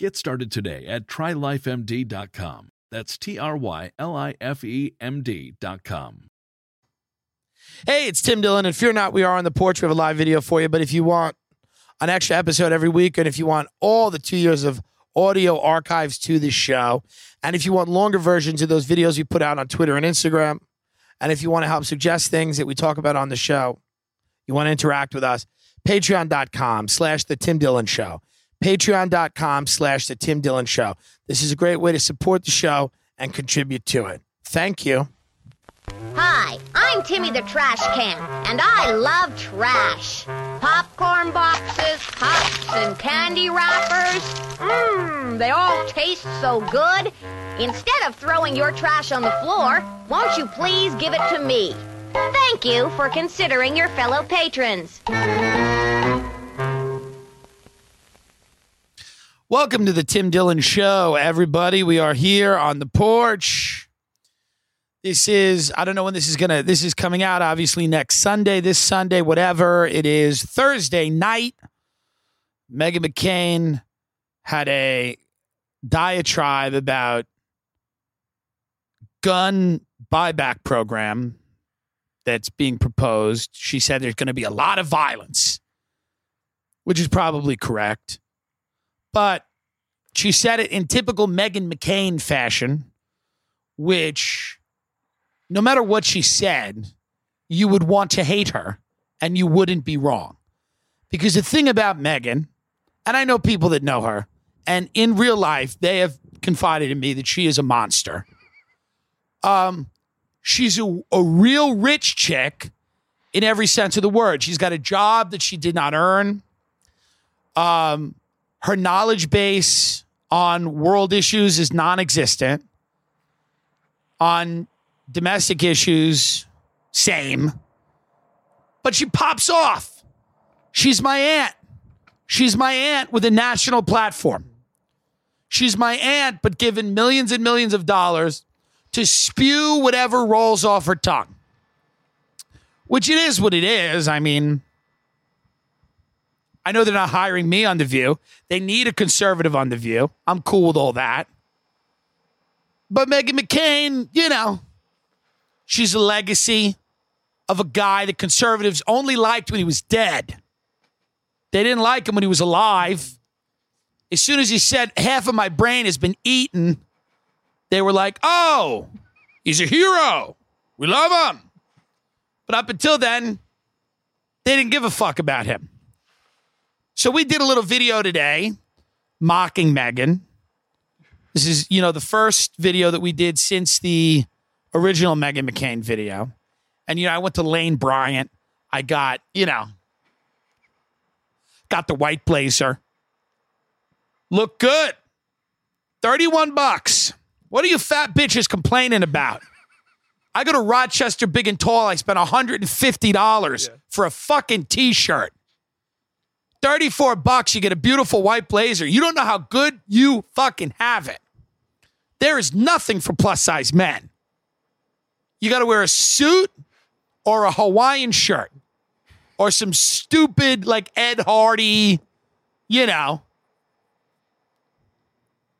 Get started today at trylifemd.com. That's T R Y L I F E M D.com. Hey, it's Tim Dillon, and fear not, we are on the porch. We have a live video for you. But if you want an extra episode every week, and if you want all the two years of audio archives to this show, and if you want longer versions of those videos we put out on Twitter and Instagram, and if you want to help suggest things that we talk about on the show, you want to interact with us, patreon.com slash the Tim Dillon Show. Patreon.com slash the Tim Dillon Show. This is a great way to support the show and contribute to it. Thank you. Hi, I'm Timmy the Trash Can, and I love trash. Popcorn boxes, cups, and candy wrappers. Mmm, they all taste so good. Instead of throwing your trash on the floor, won't you please give it to me? Thank you for considering your fellow patrons. Welcome to the Tim Dillon Show, everybody. We are here on the porch. This is, I don't know when this is going to, this is coming out obviously next Sunday, this Sunday, whatever. It is Thursday night. Meghan McCain had a diatribe about gun buyback program that's being proposed. She said there's going to be a lot of violence, which is probably correct. But she said it in typical Meghan McCain fashion, which no matter what she said, you would want to hate her and you wouldn't be wrong. Because the thing about Meghan, and I know people that know her, and in real life, they have confided in me that she is a monster. Um, she's a, a real rich chick in every sense of the word. She's got a job that she did not earn. Um, her knowledge base on world issues is non existent. On domestic issues, same. But she pops off. She's my aunt. She's my aunt with a national platform. She's my aunt, but given millions and millions of dollars to spew whatever rolls off her tongue. Which it is what it is. I mean, I know they're not hiring me on The View. They need a conservative on The View. I'm cool with all that. But Meghan McCain, you know, she's a legacy of a guy that conservatives only liked when he was dead. They didn't like him when he was alive. As soon as he said, half of my brain has been eaten, they were like, oh, he's a hero. We love him. But up until then, they didn't give a fuck about him. So we did a little video today mocking Meghan. This is, you know, the first video that we did since the original Meghan McCain video. And, you know, I went to Lane Bryant. I got, you know, got the white blazer. Look good. 31 bucks. What are you fat bitches complaining about? I go to Rochester Big and Tall. I spent $150 yeah. for a fucking t shirt. 34 bucks, you get a beautiful white blazer. You don't know how good you fucking have it. There is nothing for plus size men. You got to wear a suit or a Hawaiian shirt or some stupid, like Ed Hardy, you know.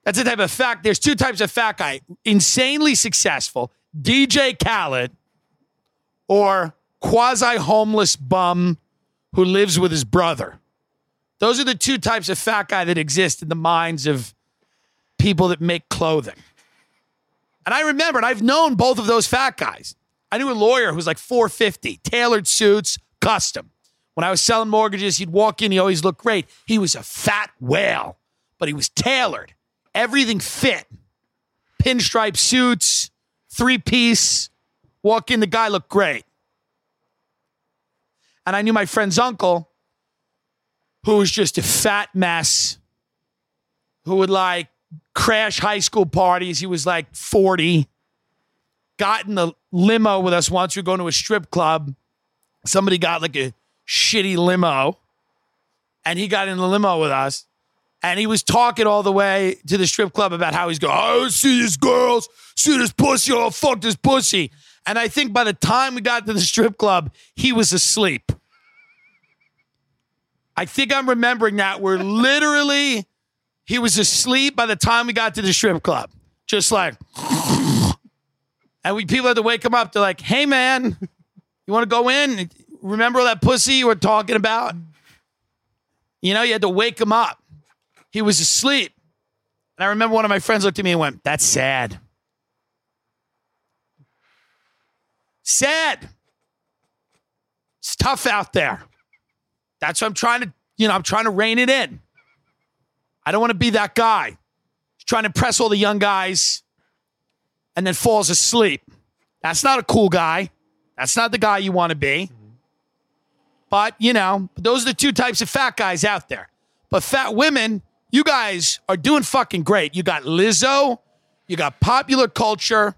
That's the type of fat. There's two types of fat guy insanely successful, DJ Khaled, or quasi homeless bum who lives with his brother. Those are the two types of fat guy that exist in the minds of people that make clothing. And I remember, and I've known both of those fat guys. I knew a lawyer who was like 450, tailored suits, custom. When I was selling mortgages, he'd walk in, he always looked great. He was a fat whale, but he was tailored. Everything fit. Pinstripe suits, three piece. Walk in, the guy looked great. And I knew my friend's uncle, who was just a fat mess, who would like crash high school parties. He was like 40. Got in the limo with us once. We were going to a strip club. Somebody got like a shitty limo, and he got in the limo with us. And he was talking all the way to the strip club about how he's going, oh, see these girls, see this pussy, oh, fuck this pussy. And I think by the time we got to the strip club, he was asleep. I think I'm remembering that. We're literally, he was asleep by the time we got to the strip club. Just like, and we people had to wake him up. They're like, hey, man, you want to go in? Remember that pussy you were talking about? You know, you had to wake him up. He was asleep. And I remember one of my friends looked at me and went, That's sad. Sad. It's tough out there. That's what I'm trying to, you know, I'm trying to rein it in. I don't want to be that guy He's trying to impress all the young guys and then falls asleep. That's not a cool guy. That's not the guy you want to be. But, you know, those are the two types of fat guys out there. But fat women, you guys are doing fucking great. You got Lizzo, you got popular culture,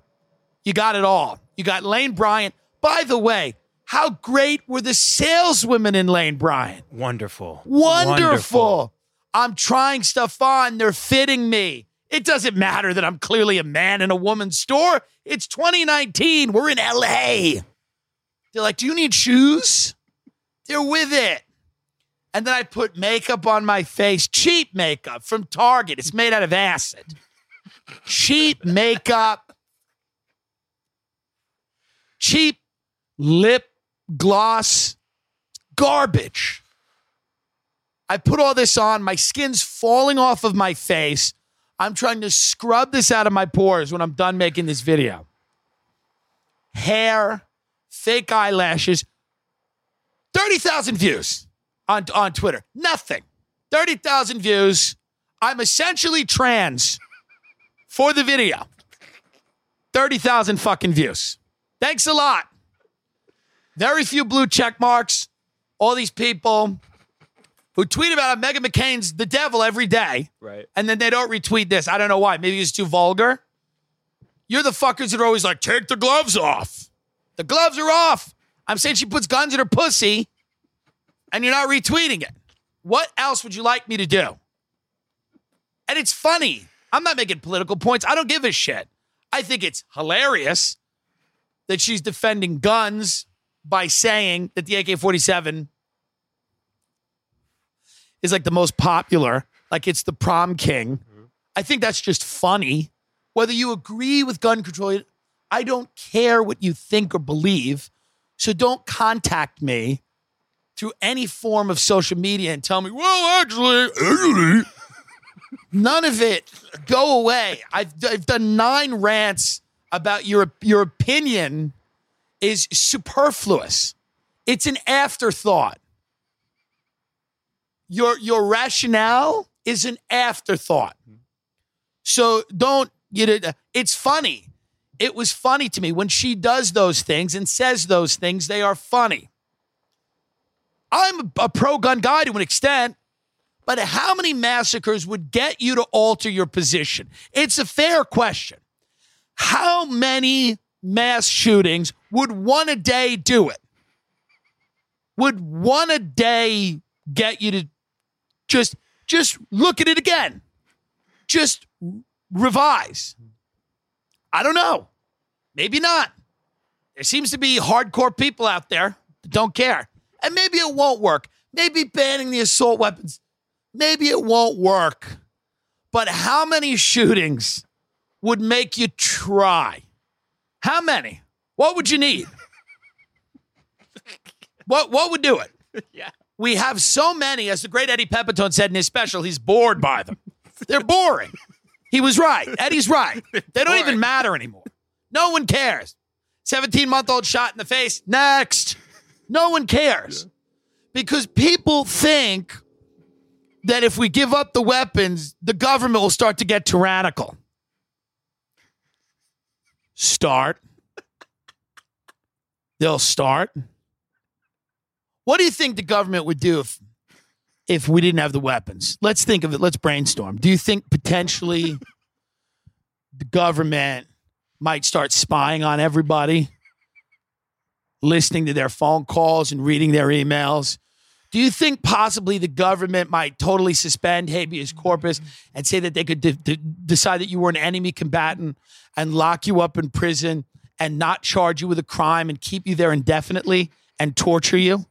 you got it all. You got Lane Bryant. By the way, how great were the saleswomen in Lane Bryant? Wonderful. Wonderful. I'm trying stuff on. They're fitting me. It doesn't matter that I'm clearly a man in a woman's store. It's 2019. We're in LA. They're like, Do you need shoes? They're with it. And then I put makeup on my face, cheap makeup from Target. It's made out of acid. cheap makeup, cheap lip gloss, garbage. I put all this on, my skin's falling off of my face. I'm trying to scrub this out of my pores when I'm done making this video. Hair, fake eyelashes, 30,000 views on, on Twitter. Nothing. 30,000 views. I'm essentially trans for the video. 30,000 fucking views. Thanks a lot. Very few blue check marks. All these people who tweet about how Meghan McCain's the devil every day. Right. And then they don't retweet this. I don't know why. Maybe it's too vulgar. You're the fuckers that are always like, take the gloves off. The gloves are off. I'm saying she puts guns in her pussy and you're not retweeting it. What else would you like me to do? And it's funny. I'm not making political points. I don't give a shit. I think it's hilarious that she's defending guns by saying that the AK 47 is like the most popular, like it's the prom king. Mm-hmm. I think that's just funny. Whether you agree with gun control, I don't care what you think or believe. So don't contact me through any form of social media and tell me, well, actually, actually, none of it. Go away. I've, I've done nine rants about your your opinion is superfluous. It's an afterthought. Your your rationale is an afterthought. So don't you know it's funny. It was funny to me when she does those things and says those things, they are funny. I'm a pro gun guy to an extent, but how many massacres would get you to alter your position? It's a fair question. How many mass shootings would one a day do it? Would one a day get you to just just look at it again? Just revise. I don't know. Maybe not. There seems to be hardcore people out there that don't care. And maybe it won't work. Maybe banning the assault weapons, maybe it won't work. But how many shootings would make you try? How many? What would you need? what what would do it? Yeah. We have so many, as the great Eddie Pepitone said in his special, he's bored by them. They're boring. He was right. Eddie's right. They don't even matter anymore. No one cares. 17 month old shot in the face. Next. No one cares. Because people think that if we give up the weapons, the government will start to get tyrannical. Start. They'll start. What do you think the government would do if if we didn't have the weapons? Let's think of it. Let's brainstorm. Do you think potentially the government might start spying on everybody, listening to their phone calls and reading their emails? Do you think possibly the government might totally suspend habeas corpus and say that they could de- de- decide that you were an enemy combatant and lock you up in prison and not charge you with a crime and keep you there indefinitely and torture you?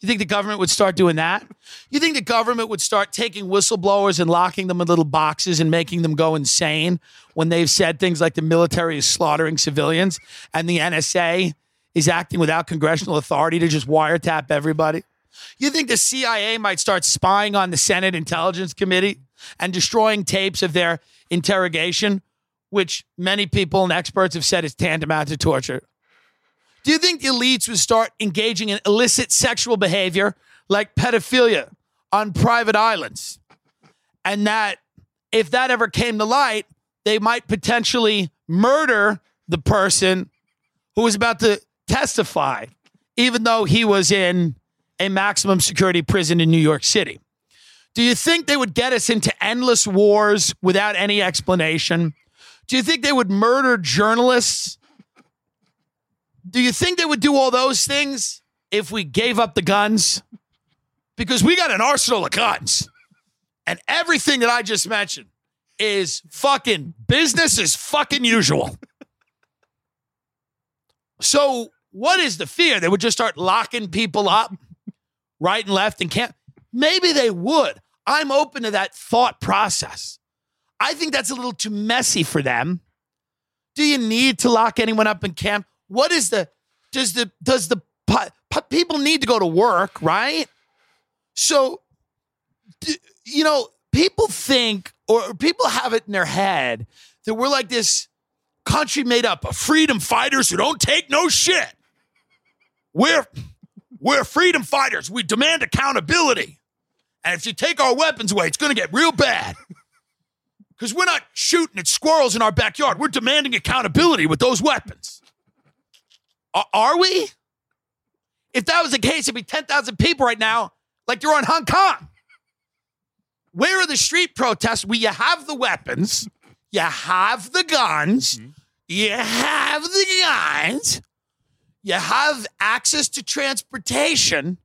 You think the government would start doing that? You think the government would start taking whistleblowers and locking them in little boxes and making them go insane when they've said things like the military is slaughtering civilians and the NSA is acting without congressional authority to just wiretap everybody? You think the CIA might start spying on the Senate Intelligence Committee and destroying tapes of their interrogation, which many people and experts have said is tantamount to torture? Do you think the elites would start engaging in illicit sexual behavior like pedophilia on private islands? And that if that ever came to light, they might potentially murder the person who was about to testify, even though he was in a maximum security prison in New York City. Do you think they would get us into endless wars without any explanation? Do you think they would murder journalists? Do you think they would do all those things if we gave up the guns? Because we got an arsenal of guns. And everything that I just mentioned is fucking business as fucking usual. So, what is the fear? They would just start locking people up right and left and can't. Maybe they would. I'm open to that thought process. I think that's a little too messy for them. Do you need to lock anyone up in camp? What is the does the does the people need to go to work, right? So you know, people think or people have it in their head that we're like this country made up of freedom fighters who don't take no shit. We're we're freedom fighters. We demand accountability. And if you take our weapons away, it's going to get real bad. Because we're not shooting at squirrels in our backyard. We're demanding accountability with those weapons. A- are we? If that was the case, it'd be 10,000 people right now, like you're in Hong Kong. Where are the street protests where you have the weapons, you have the guns, mm-hmm. you have the guns, you have access to transportation.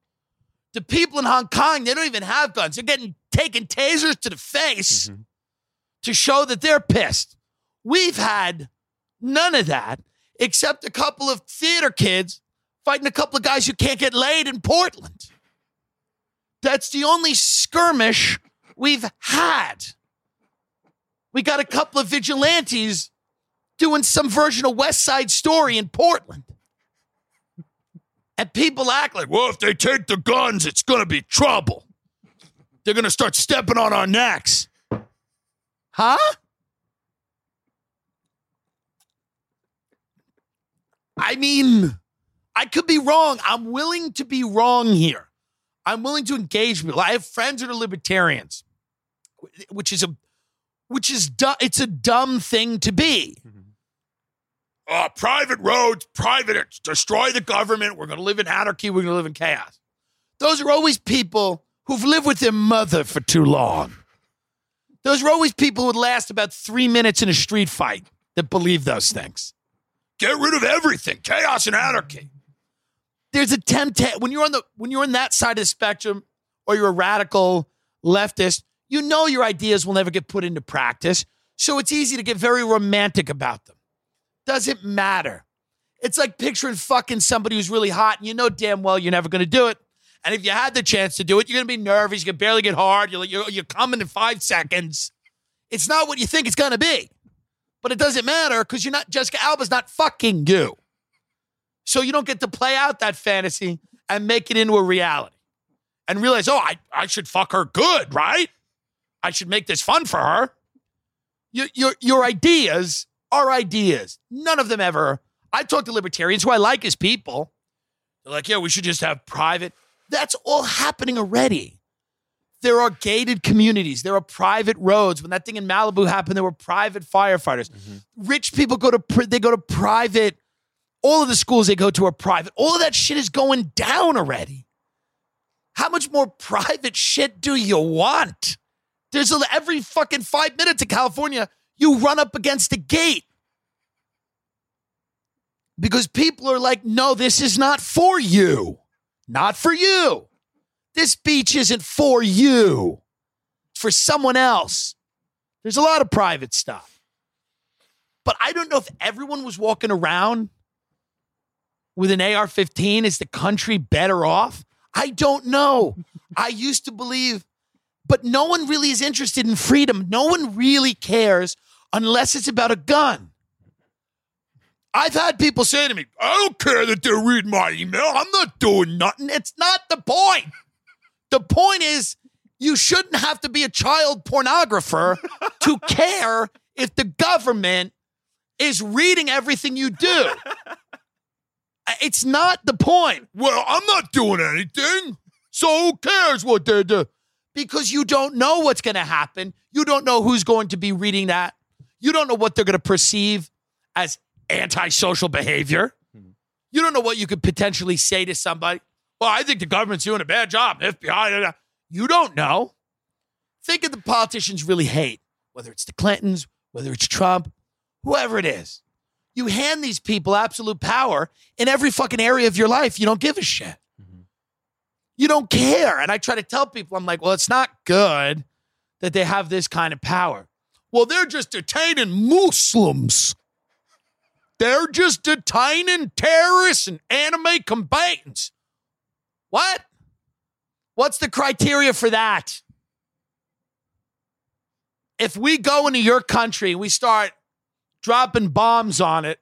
The people in Hong Kong, they don't even have guns. They're getting taken tasers to the face mm-hmm. To show that they're pissed. We've had none of that except a couple of theater kids fighting a couple of guys who can't get laid in Portland. That's the only skirmish we've had. We got a couple of vigilantes doing some version of West Side Story in Portland. And people act like, well, if they take the guns, it's going to be trouble. They're going to start stepping on our necks. Huh? I mean, I could be wrong. I'm willing to be wrong here. I'm willing to engage people. I have friends that are libertarians, which is a which is du- it's a dumb thing to be. Mm-hmm uh, private roads, private, destroy the government. We're going to live in anarchy. We're going to live in chaos. Those are always people who've lived with their mother for too long. Those are always people who would last about three minutes in a street fight that believe those things. Get rid of everything, chaos and anarchy. There's a temptation when you're on the when you're on that side of the spectrum, or you're a radical leftist. You know your ideas will never get put into practice, so it's easy to get very romantic about them. Doesn't matter. It's like picturing fucking somebody who's really hot and you know damn well you're never going to do it. And if you had the chance to do it, you're going to be nervous. You can barely get hard. You're, you're, you're coming in five seconds. It's not what you think it's going to be. But it doesn't matter because you're not, Jessica Alba's not fucking you. So you don't get to play out that fantasy and make it into a reality and realize, oh, I, I should fuck her good, right? I should make this fun for her. Your, your, your ideas are ideas. None of them ever. I talk to libertarians who I like as people. They're like, yeah, we should just have private. That's all happening already. There are gated communities. There are private roads. When that thing in Malibu happened, there were private firefighters. Mm-hmm. Rich people go to they go to private. All of the schools they go to are private. All of that shit is going down already. How much more private shit do you want? There's a, every fucking five minutes in California, you run up against a gate because people are like, no, this is not for you. Not for you. This beach isn't for you. It's for someone else. There's a lot of private stuff. But I don't know if everyone was walking around with an AR 15. Is the country better off? I don't know. I used to believe, but no one really is interested in freedom. No one really cares unless it's about a gun. I've had people say to me, I don't care that they're reading my email. I'm not doing nothing. It's not the point. The point is, you shouldn't have to be a child pornographer to care if the government is reading everything you do. It's not the point. Well, I'm not doing anything. So who cares what they do? Because you don't know what's going to happen. You don't know who's going to be reading that. You don't know what they're going to perceive as antisocial behavior. Hmm. You don't know what you could potentially say to somebody. Well, I think the government's doing a bad job. FBI. You don't know. Think of the politicians really hate, whether it's the Clintons, whether it's Trump, whoever it is. You hand these people absolute power in every fucking area of your life. You don't give a shit. Mm-hmm. You don't care. And I try to tell people, I'm like, well, it's not good that they have this kind of power. Well, they're just detaining Muslims. They're just detaining terrorists and enemy combatants. What? What's the criteria for that? If we go into your country and we start dropping bombs on it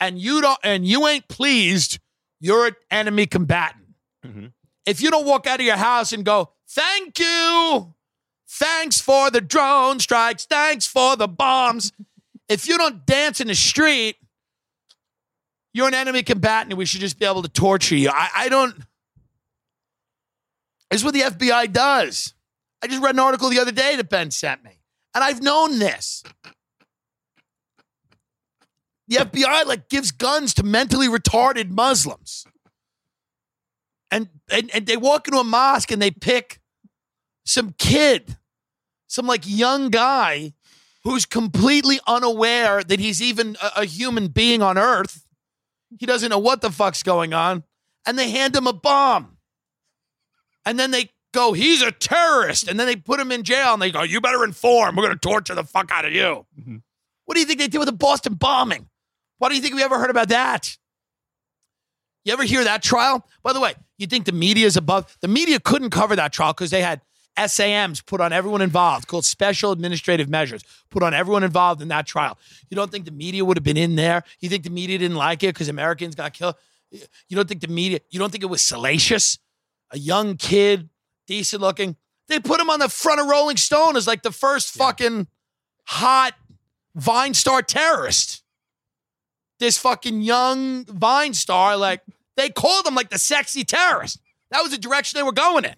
and you don't and you ain't pleased, you're an enemy combatant. Mm-hmm. If you don't walk out of your house and go, "Thank you. Thanks for the drone strikes. Thanks for the bombs." if you don't dance in the street, you're an enemy combatant we should just be able to torture you. I, I don't. This is what the FBI does. I just read an article the other day that Ben sent me, and I've known this. The FBI like gives guns to mentally retarded Muslims. And, and and they walk into a mosque and they pick some kid, some like young guy who's completely unaware that he's even a, a human being on earth. He doesn't know what the fuck's going on. And they hand him a bomb. And then they go, he's a terrorist. And then they put him in jail and they go, you better inform. We're going to torture the fuck out of you. Mm-hmm. What do you think they did with the Boston bombing? Why do you think we ever heard about that? You ever hear that trial? By the way, you think the media is above? The media couldn't cover that trial because they had SAMs put on everyone involved, called special administrative measures, put on everyone involved in that trial. You don't think the media would have been in there? You think the media didn't like it because Americans got killed? You don't think the media, you don't think it was salacious? A young kid, decent looking. They put him on the front of Rolling Stone as like the first fucking hot Vine star terrorist. This fucking young Vine star, like, they called him like the sexy terrorist. That was the direction they were going in.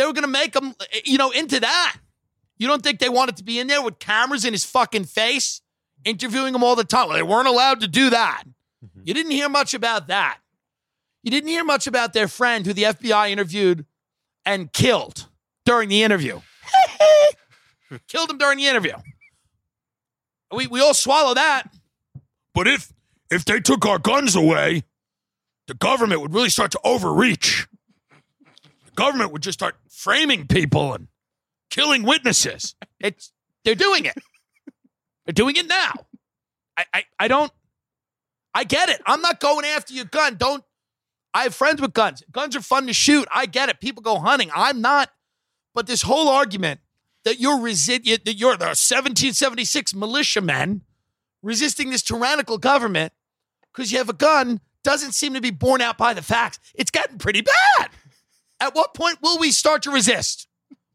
They were going to make him, you know, into that. You don't think they wanted to be in there with cameras in his fucking face, interviewing him all the time? Well, they weren't allowed to do that. Mm-hmm. You didn't hear much about that. You didn't hear much about their friend who the FBI interviewed and killed during the interview. killed him during the interview. We, we all swallow that. But if if they took our guns away, the government would really start to overreach. Government would just start framing people and killing witnesses. It's they're doing it. They're doing it now. I, I I don't I get it. I'm not going after your gun. Don't I have friends with guns. Guns are fun to shoot. I get it. People go hunting. I'm not. But this whole argument that you're resi- that you're the 1776 militiamen resisting this tyrannical government because you have a gun doesn't seem to be borne out by the facts. It's getting pretty bad. At what point will we start to resist?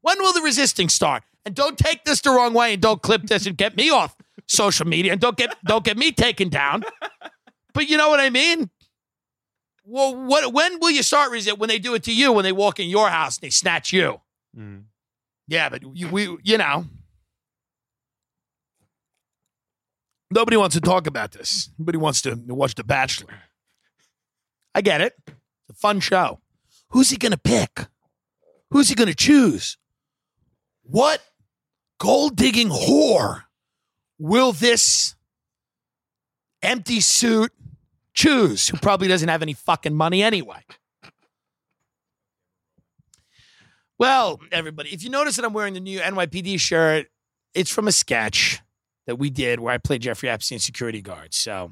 When will the resisting start? And don't take this the wrong way and don't clip this and get me off social media, and don't get don't get me taken down. But you know what I mean. Well, what? When will you start? Is it when they do it to you? When they walk in your house and they snatch you? Mm. Yeah, but you, we, you know, nobody wants to talk about this. Nobody wants to watch The Bachelor. I get it. It's a fun show. Who's he going to pick? Who's he going to choose? What gold digging whore will this empty suit choose? Who probably doesn't have any fucking money anyway. Well, everybody, if you notice that I'm wearing the new NYPD shirt, it's from a sketch that we did where I played Jeffrey Epstein security guard. So,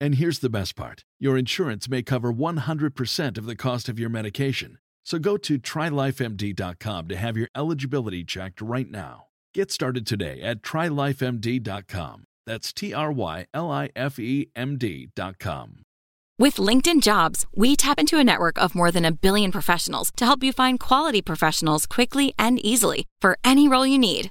And here's the best part your insurance may cover 100% of the cost of your medication. So go to trylifemd.com to have your eligibility checked right now. Get started today at trylifemd.com. That's T R Y L I F E M D.com. With LinkedIn Jobs, we tap into a network of more than a billion professionals to help you find quality professionals quickly and easily for any role you need.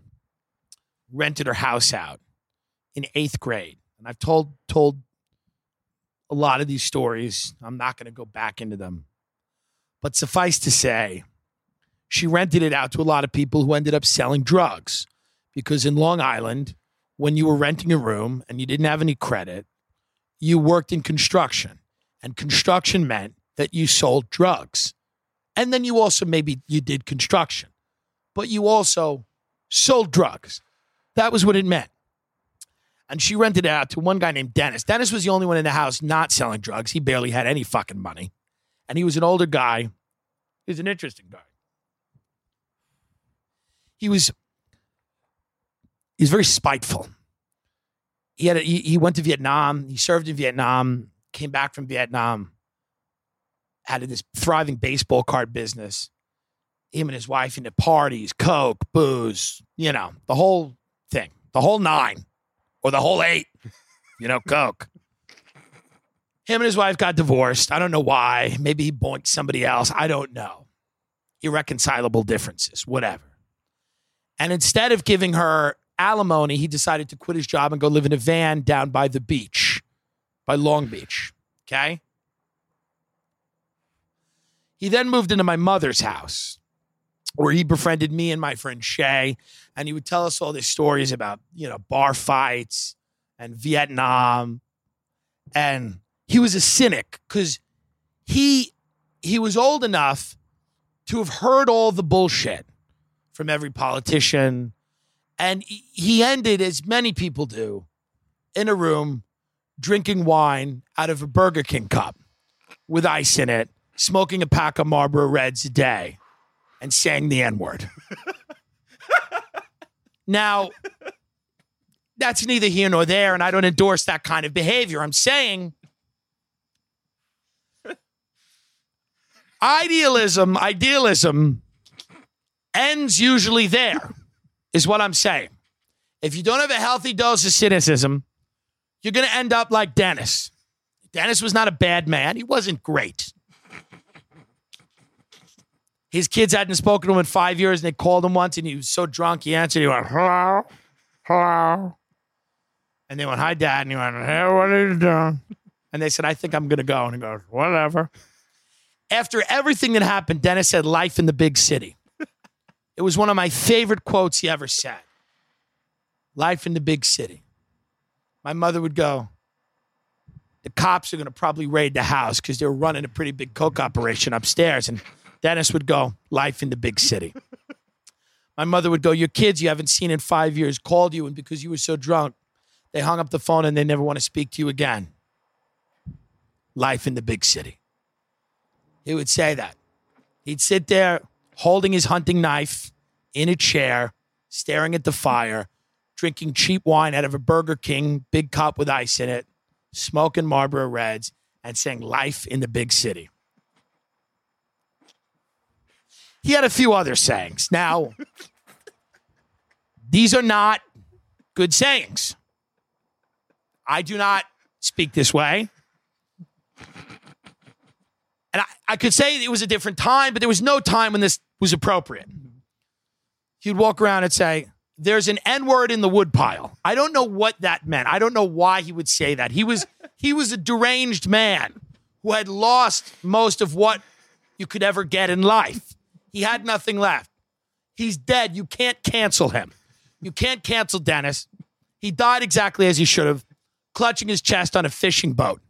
rented her house out in eighth grade. And I've told told a lot of these stories. I'm not going to go back into them. But suffice to say, she rented it out to a lot of people who ended up selling drugs. Because in Long Island, when you were renting a room and you didn't have any credit, you worked in construction. And construction meant that you sold drugs. And then you also maybe you did construction, but you also sold drugs. That was what it meant. And she rented it out to one guy named Dennis. Dennis was the only one in the house not selling drugs. He barely had any fucking money. And he was an older guy. He's an interesting guy. He was he's very spiteful. He had a, he, he went to Vietnam. He served in Vietnam. Came back from Vietnam. Had this thriving baseball card business. Him and his wife into parties, coke, booze, you know, the whole the whole nine or the whole eight, you know, coke. Him and his wife got divorced. I don't know why. Maybe he boinked somebody else. I don't know. Irreconcilable differences, whatever. And instead of giving her alimony, he decided to quit his job and go live in a van down by the beach, by Long Beach. Okay. He then moved into my mother's house where he befriended me and my friend Shay. And he would tell us all these stories about, you know, bar fights and Vietnam. And he was a cynic because he he was old enough to have heard all the bullshit from every politician. And he ended, as many people do, in a room drinking wine out of a Burger King cup with ice in it, smoking a pack of Marlboro Reds a day and saying the N word. now, that's neither here nor there, and I don't endorse that kind of behavior. I'm saying idealism, idealism ends usually there, is what I'm saying. If you don't have a healthy dose of cynicism, you're going to end up like Dennis. Dennis was not a bad man, he wasn't great. His kids hadn't spoken to him in five years, and they called him once, and he was so drunk he answered. He went, "Hello, hello," and they went, "Hi, Dad," and he went, "Hey, what are you doing?" And they said, "I think I'm gonna go," and he goes, "Whatever." After everything that happened, Dennis said, "Life in the big city." It was one of my favorite quotes he ever said. Life in the big city. My mother would go, the cops are going to probably raid the house because they're running a pretty big coke operation upstairs. And Dennis would go, life in the big city. My mother would go, your kids you haven't seen in five years called you, and because you were so drunk, they hung up the phone and they never want to speak to you again. Life in the big city. He would say that. He'd sit there holding his hunting knife in a chair, staring at the fire, drinking cheap wine out of a Burger King big cup with ice in it, smoking Marlboro Reds, and saying life in the big city. He had a few other sayings. Now, these are not good sayings. I do not speak this way. And I, I could say it was a different time, but there was no time when this was appropriate. Mm-hmm. He'd walk around and say, There's an N word in the woodpile. I don't know what that meant. I don't know why he would say that. He was he was a deranged man who had lost most of what you could ever get in life. He had nothing left. He's dead. You can't cancel him. You can't cancel Dennis. He died exactly as he should have, clutching his chest on a fishing boat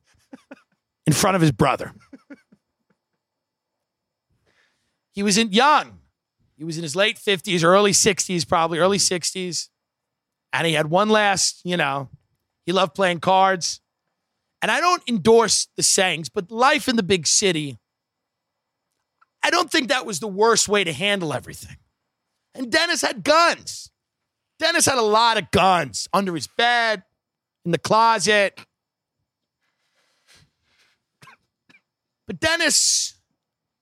in front of his brother. He was in young. He was in his late 50s, early 60s, probably early 60s. And he had one last, you know, he loved playing cards. And I don't endorse the sayings, but life in the big city, I don't think that was the worst way to handle everything. And Dennis had guns. Dennis had a lot of guns under his bed, in the closet. But Dennis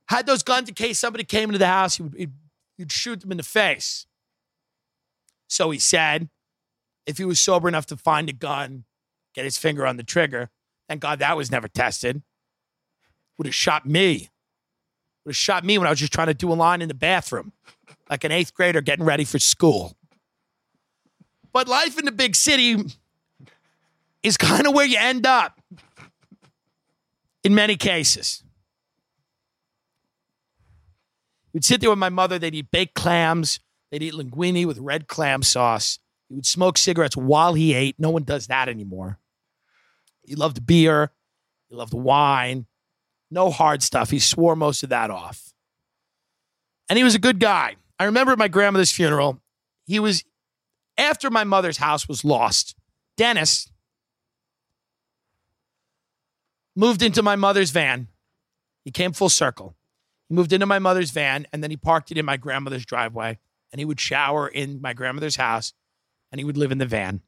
had those guns in case somebody came into the house, he would he'd, he'd shoot them in the face. So he said, if he was sober enough to find a gun, get his finger on the trigger, thank God that was never tested, would have shot me. Would have shot me when I was just trying to do a line in the bathroom, like an eighth grader getting ready for school. But life in the big city is kind of where you end up in many cases. We'd sit there with my mother. They'd eat baked clams. They'd eat linguine with red clam sauce. He would smoke cigarettes while he ate. No one does that anymore. He loved beer. He loved wine. No hard stuff. He swore most of that off. And he was a good guy. I remember at my grandmother's funeral, he was, after my mother's house was lost, Dennis moved into my mother's van. He came full circle. He moved into my mother's van and then he parked it in my grandmother's driveway and he would shower in my grandmother's house and he would live in the van.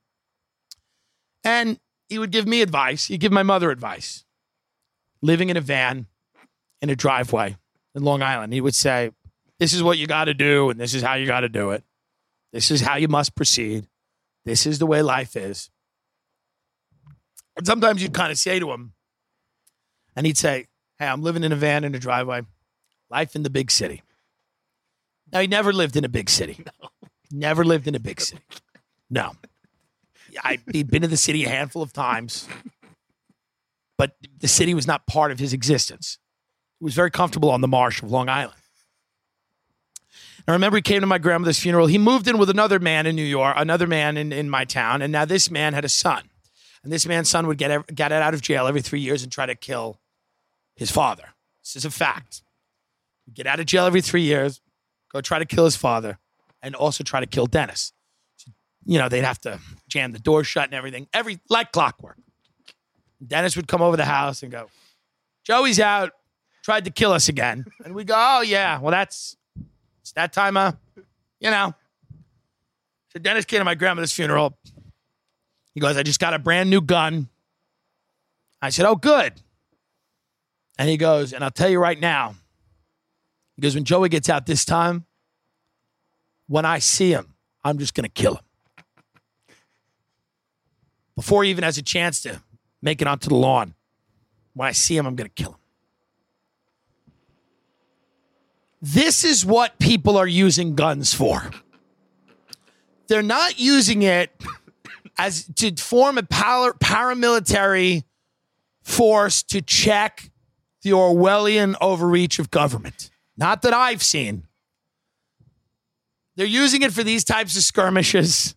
And he would give me advice. He'd give my mother advice. Living in a van in a driveway in Long Island, he would say, This is what you got to do, and this is how you got to do it. This is how you must proceed. This is the way life is. And sometimes you'd kind of say to him, and he'd say, Hey, I'm living in a van in a driveway. Life in the big city. Now, he never lived in a big city. No. Never lived in a big city. No. I, he'd been to the city a handful of times, but the city was not part of his existence. He was very comfortable on the marsh of Long Island. I remember he came to my grandmother's funeral. He moved in with another man in New York, another man in, in my town, and now this man had a son. And this man's son would get, get out of jail every three years and try to kill his father. This is a fact. Get out of jail every three years, go try to kill his father, and also try to kill Dennis. You know, they'd have to jam the door shut and everything, every like clockwork. Dennis would come over the house and go, Joey's out, tried to kill us again. And we go, oh, yeah, well, that's it's that time, uh, you know. So Dennis came to my grandmother's funeral. He goes, I just got a brand new gun. I said, oh, good. And he goes, and I'll tell you right now, he goes, when Joey gets out this time, when I see him, I'm just going to kill him. Before he even has a chance to make it onto the lawn, when I see him, I'm going to kill him. This is what people are using guns for. They're not using it as to form a par- paramilitary force to check the Orwellian overreach of government. Not that I've seen. They're using it for these types of skirmishes.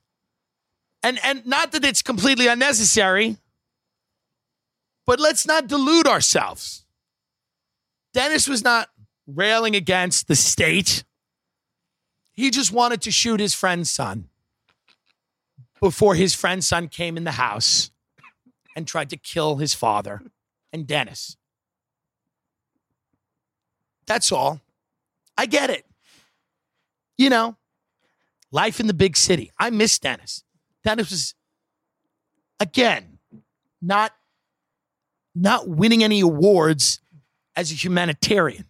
And and not that it's completely unnecessary, but let's not delude ourselves. Dennis was not railing against the state. He just wanted to shoot his friend's son before his friend's son came in the house and tried to kill his father and Dennis. That's all. I get it. You know, life in the big city. I miss Dennis. Dennis was, again, not not winning any awards as a humanitarian.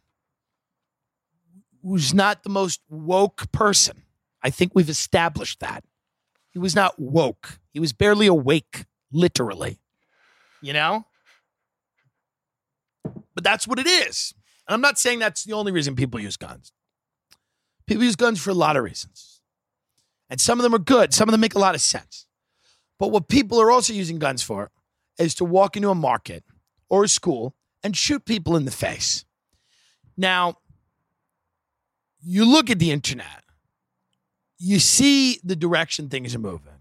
Who's not the most woke person. I think we've established that. He was not woke. He was barely awake, literally. You know? But that's what it is. And I'm not saying that's the only reason people use guns. People use guns for a lot of reasons. And some of them are good, some of them make a lot of sense. But what people are also using guns for is to walk into a market or school and shoot people in the face. Now, you look at the internet, you see the direction things are moving.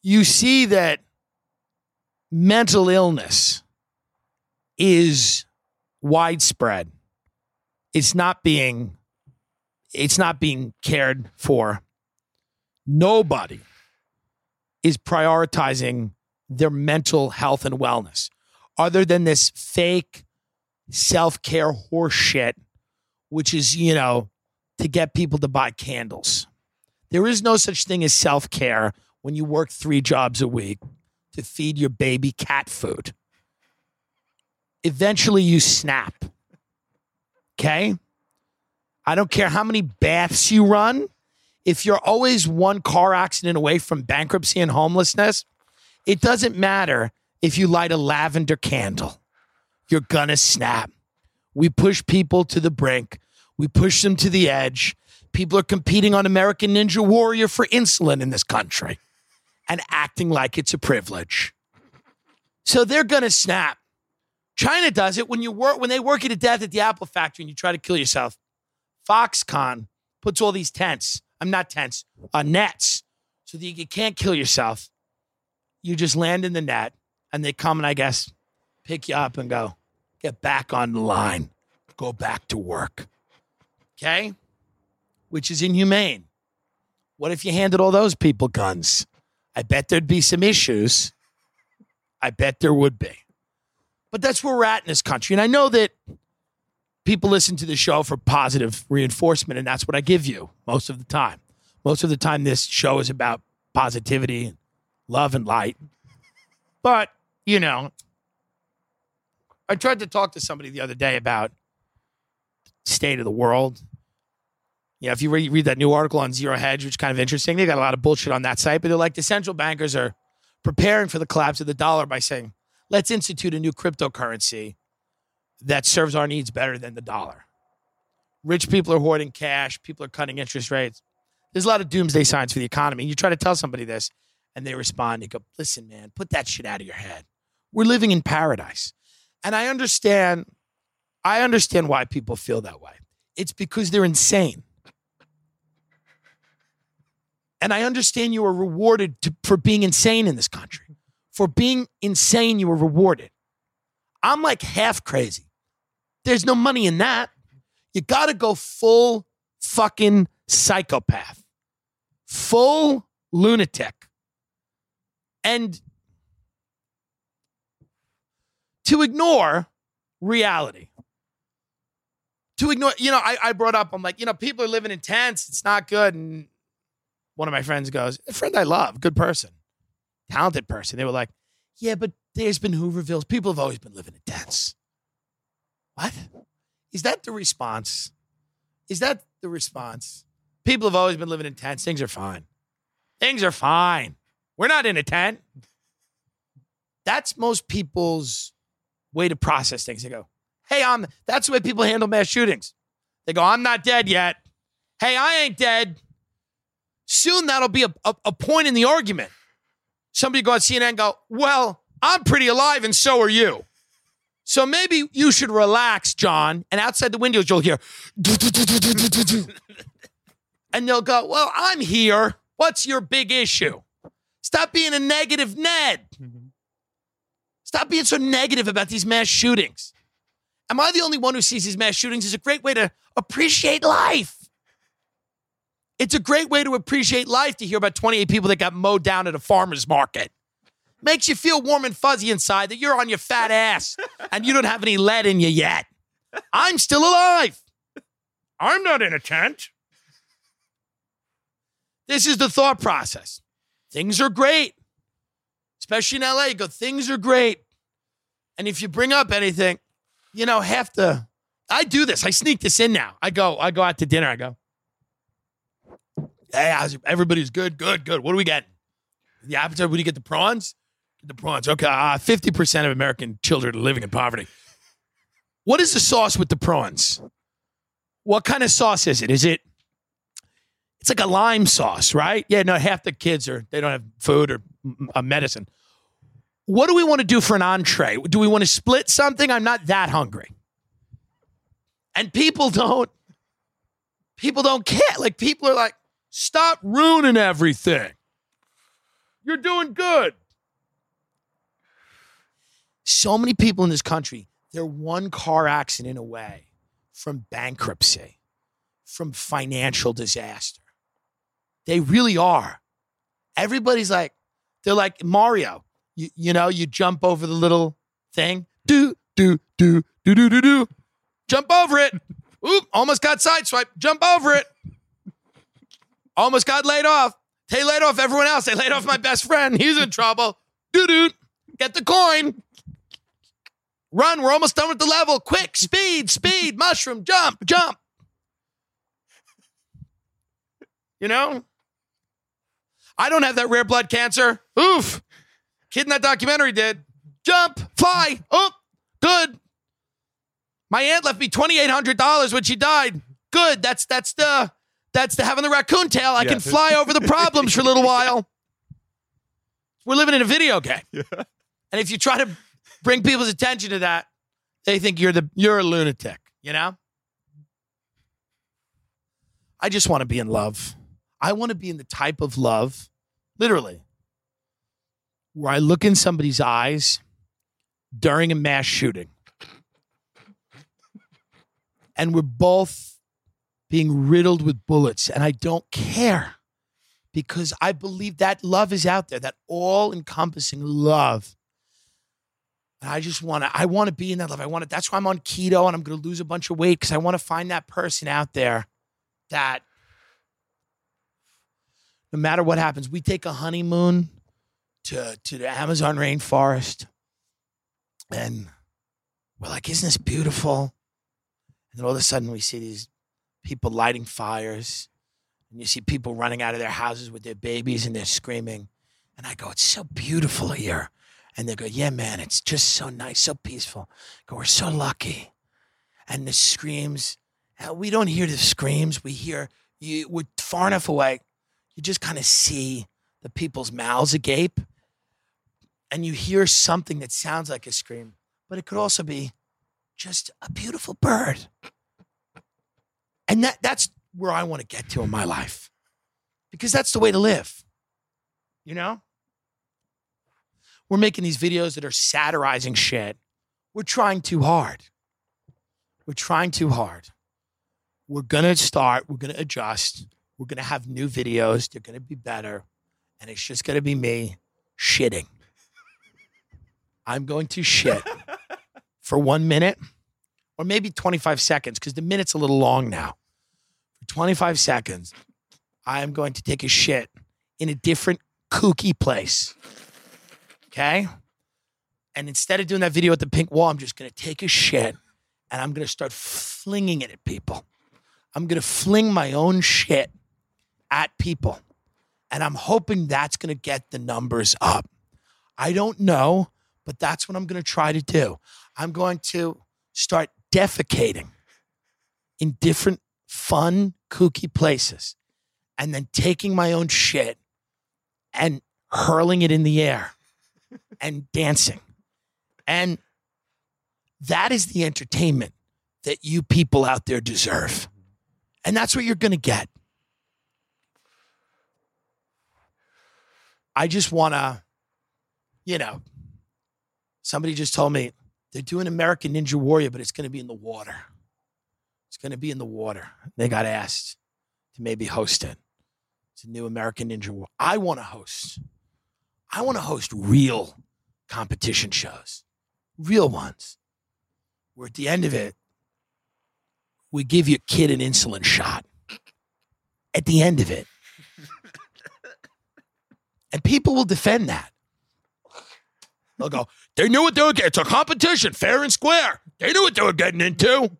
You see that mental illness is widespread. It's not being it's not being cared for. Nobody is prioritizing their mental health and wellness other than this fake self-care horseshit which is, you know, to get people to buy candles. There is no such thing as self-care when you work 3 jobs a week to feed your baby cat food eventually you snap. Okay? I don't care how many baths you run. If you're always one car accident away from bankruptcy and homelessness, it doesn't matter if you light a lavender candle. You're gonna snap. We push people to the brink. We push them to the edge. People are competing on American Ninja Warrior for insulin in this country and acting like it's a privilege. So they're gonna snap. China does it when you work when they work you to death at the Apple factory and you try to kill yourself. Foxconn puts all these tents. I'm not tents, uh, nets, so that you can't kill yourself. You just land in the net, and they come and I guess pick you up and go, get back on the line, go back to work. Okay, which is inhumane. What if you handed all those people guns? I bet there'd be some issues. I bet there would be. But that's where we're at in this country. And I know that people listen to the show for positive reinforcement, and that's what I give you most of the time. Most of the time, this show is about positivity, love, and light. But, you know, I tried to talk to somebody the other day about state of the world. Yeah, if you read, read that new article on Zero Hedge, which is kind of interesting, they got a lot of bullshit on that site, but they're like the central bankers are preparing for the collapse of the dollar by saying, let's institute a new cryptocurrency that serves our needs better than the dollar. Rich people are hoarding cash, people are cutting interest rates. There's a lot of doomsday signs for the economy. And you try to tell somebody this, and they respond, they go, listen, man, put that shit out of your head. We're living in paradise. And I understand, I understand why people feel that way. It's because they're insane. And I understand you are rewarded to, for being insane in this country for being insane, you are rewarded. I'm like half crazy. There's no money in that. You got to go full fucking psychopath, full lunatic. And to ignore reality. To ignore, you know, I, I brought up, I'm like, you know, people are living in tents. It's not good. And one of my friends goes, a friend I love, good person talented person. They were like, yeah, but there's been Hoovervilles. People have always been living in tents. What? Is that the response? Is that the response? People have always been living in tents. Things are fine. Things are fine. We're not in a tent. That's most people's way to process things. They go, hey, I'm, that's the way people handle mass shootings. They go, I'm not dead yet. Hey, I ain't dead. Soon that'll be a, a, a point in the argument. Somebody go on CNN and go, Well, I'm pretty alive and so are you. So maybe you should relax, John. And outside the windows, you'll hear, and they'll go, Well, I'm here. What's your big issue? Stop being a negative Ned. Mm-hmm. Stop being so negative about these mass shootings. Am I the only one who sees these mass shootings as a great way to appreciate life? It's a great way to appreciate life to hear about 28 people that got mowed down at a farmer's market. Makes you feel warm and fuzzy inside that you're on your fat ass and you don't have any lead in you yet. I'm still alive. I'm not in a tent. This is the thought process. Things are great, especially in LA. Go, things are great. And if you bring up anything, you know, have to. I do this. I sneak this in now. I go, I go out to dinner. I go, hey, everybody's good, good, good. What do we get? The appetite. What do you get? The prawns. The prawns. Okay, uh, fifty percent of American children are living in poverty. What is the sauce with the prawns? What kind of sauce is it? Is it? It's like a lime sauce, right? Yeah, no, half the kids are they don't have food or a medicine. What do we want to do for an entree? Do we want to split something? I'm not that hungry. And people don't people don't care. Like people are like, stop ruining everything. You're doing good. So many people in this country, they're one car accident away from bankruptcy, from financial disaster. They really are. Everybody's like, they're like Mario. You, you know, you jump over the little thing. Do, do, do, do, do, do, do. Jump over it. Oop, almost got sideswiped. Jump over it. Almost got laid off. They laid off everyone else. They laid off my best friend. He's in trouble. Doo doo. Get the coin. Run. We're almost done with the level. Quick. Speed. Speed. Mushroom. Jump. Jump. You know? I don't have that rare blood cancer. Oof. Kid in that documentary did. Jump. Fly. Oh, good. My aunt left me $2,800 when she died. Good. That's that's the that's the having the raccoon tail. I can fly over the problems for a little while. We're living in a video game. And if you try to bring people's attention to that, they think you're the you're a lunatic, you know? I just want to be in love. I want to be in the type of love, literally, where I look in somebody's eyes during a mass shooting. And we're both being riddled with bullets, and I don't care because I believe that love is out there, that all encompassing love. And I just want to, I want to be in that love. I want to, that's why I'm on keto and I'm going to lose a bunch of weight because I want to find that person out there that no matter what happens, we take a honeymoon to, to the Amazon rainforest and we're like, isn't this beautiful? And then all of a sudden we see these people lighting fires and you see people running out of their houses with their babies and they're screaming. And I go, it's so beautiful here. And they go, yeah, man, it's just so nice, so peaceful. I go, we're so lucky. And the screams, we don't hear the screams. We hear, you, we're far enough away. You just kind of see the people's mouths agape. And you hear something that sounds like a scream, but it could also be just a beautiful bird. And that, that's where I want to get to in my life because that's the way to live. You know? We're making these videos that are satirizing shit. We're trying too hard. We're trying too hard. We're going to start, we're going to adjust. We're going to have new videos. They're going to be better. And it's just going to be me shitting. I'm going to shit for one minute or maybe 25 seconds because the minute's a little long now. For 25 seconds, I am going to take a shit in a different kooky place. Okay? And instead of doing that video at the pink wall, I'm just going to take a shit and I'm going to start flinging it at people. I'm going to fling my own shit at people. And I'm hoping that's going to get the numbers up. I don't know, but that's what I'm going to try to do. I'm going to start defecating in different fun, kooky places and then taking my own shit and hurling it in the air and dancing. And that is the entertainment that you people out there deserve. And that's what you're going to get. I just want to, you know, somebody just told me they're doing American Ninja Warrior, but it's going to be in the water. It's going to be in the water. They got asked to maybe host it. It's a new American Ninja Warrior. I want to host. I want to host real competition shows, real ones, where at the end of it, we give your kid an insulin shot. At the end of it. And people will defend that. They'll go, they knew what they were getting. It's a competition, fair and square. They knew what they were getting into.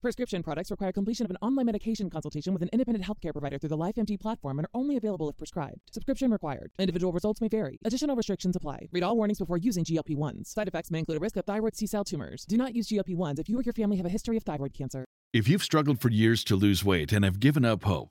Prescription products require completion of an online medication consultation with an independent healthcare provider through the LifeMD platform and are only available if prescribed. Subscription required. Individual results may vary. Additional restrictions apply. Read all warnings before using GLP-1s. Side effects may include a risk of thyroid C-cell tumors. Do not use GLP-1s if you or your family have a history of thyroid cancer. If you've struggled for years to lose weight and have given up hope,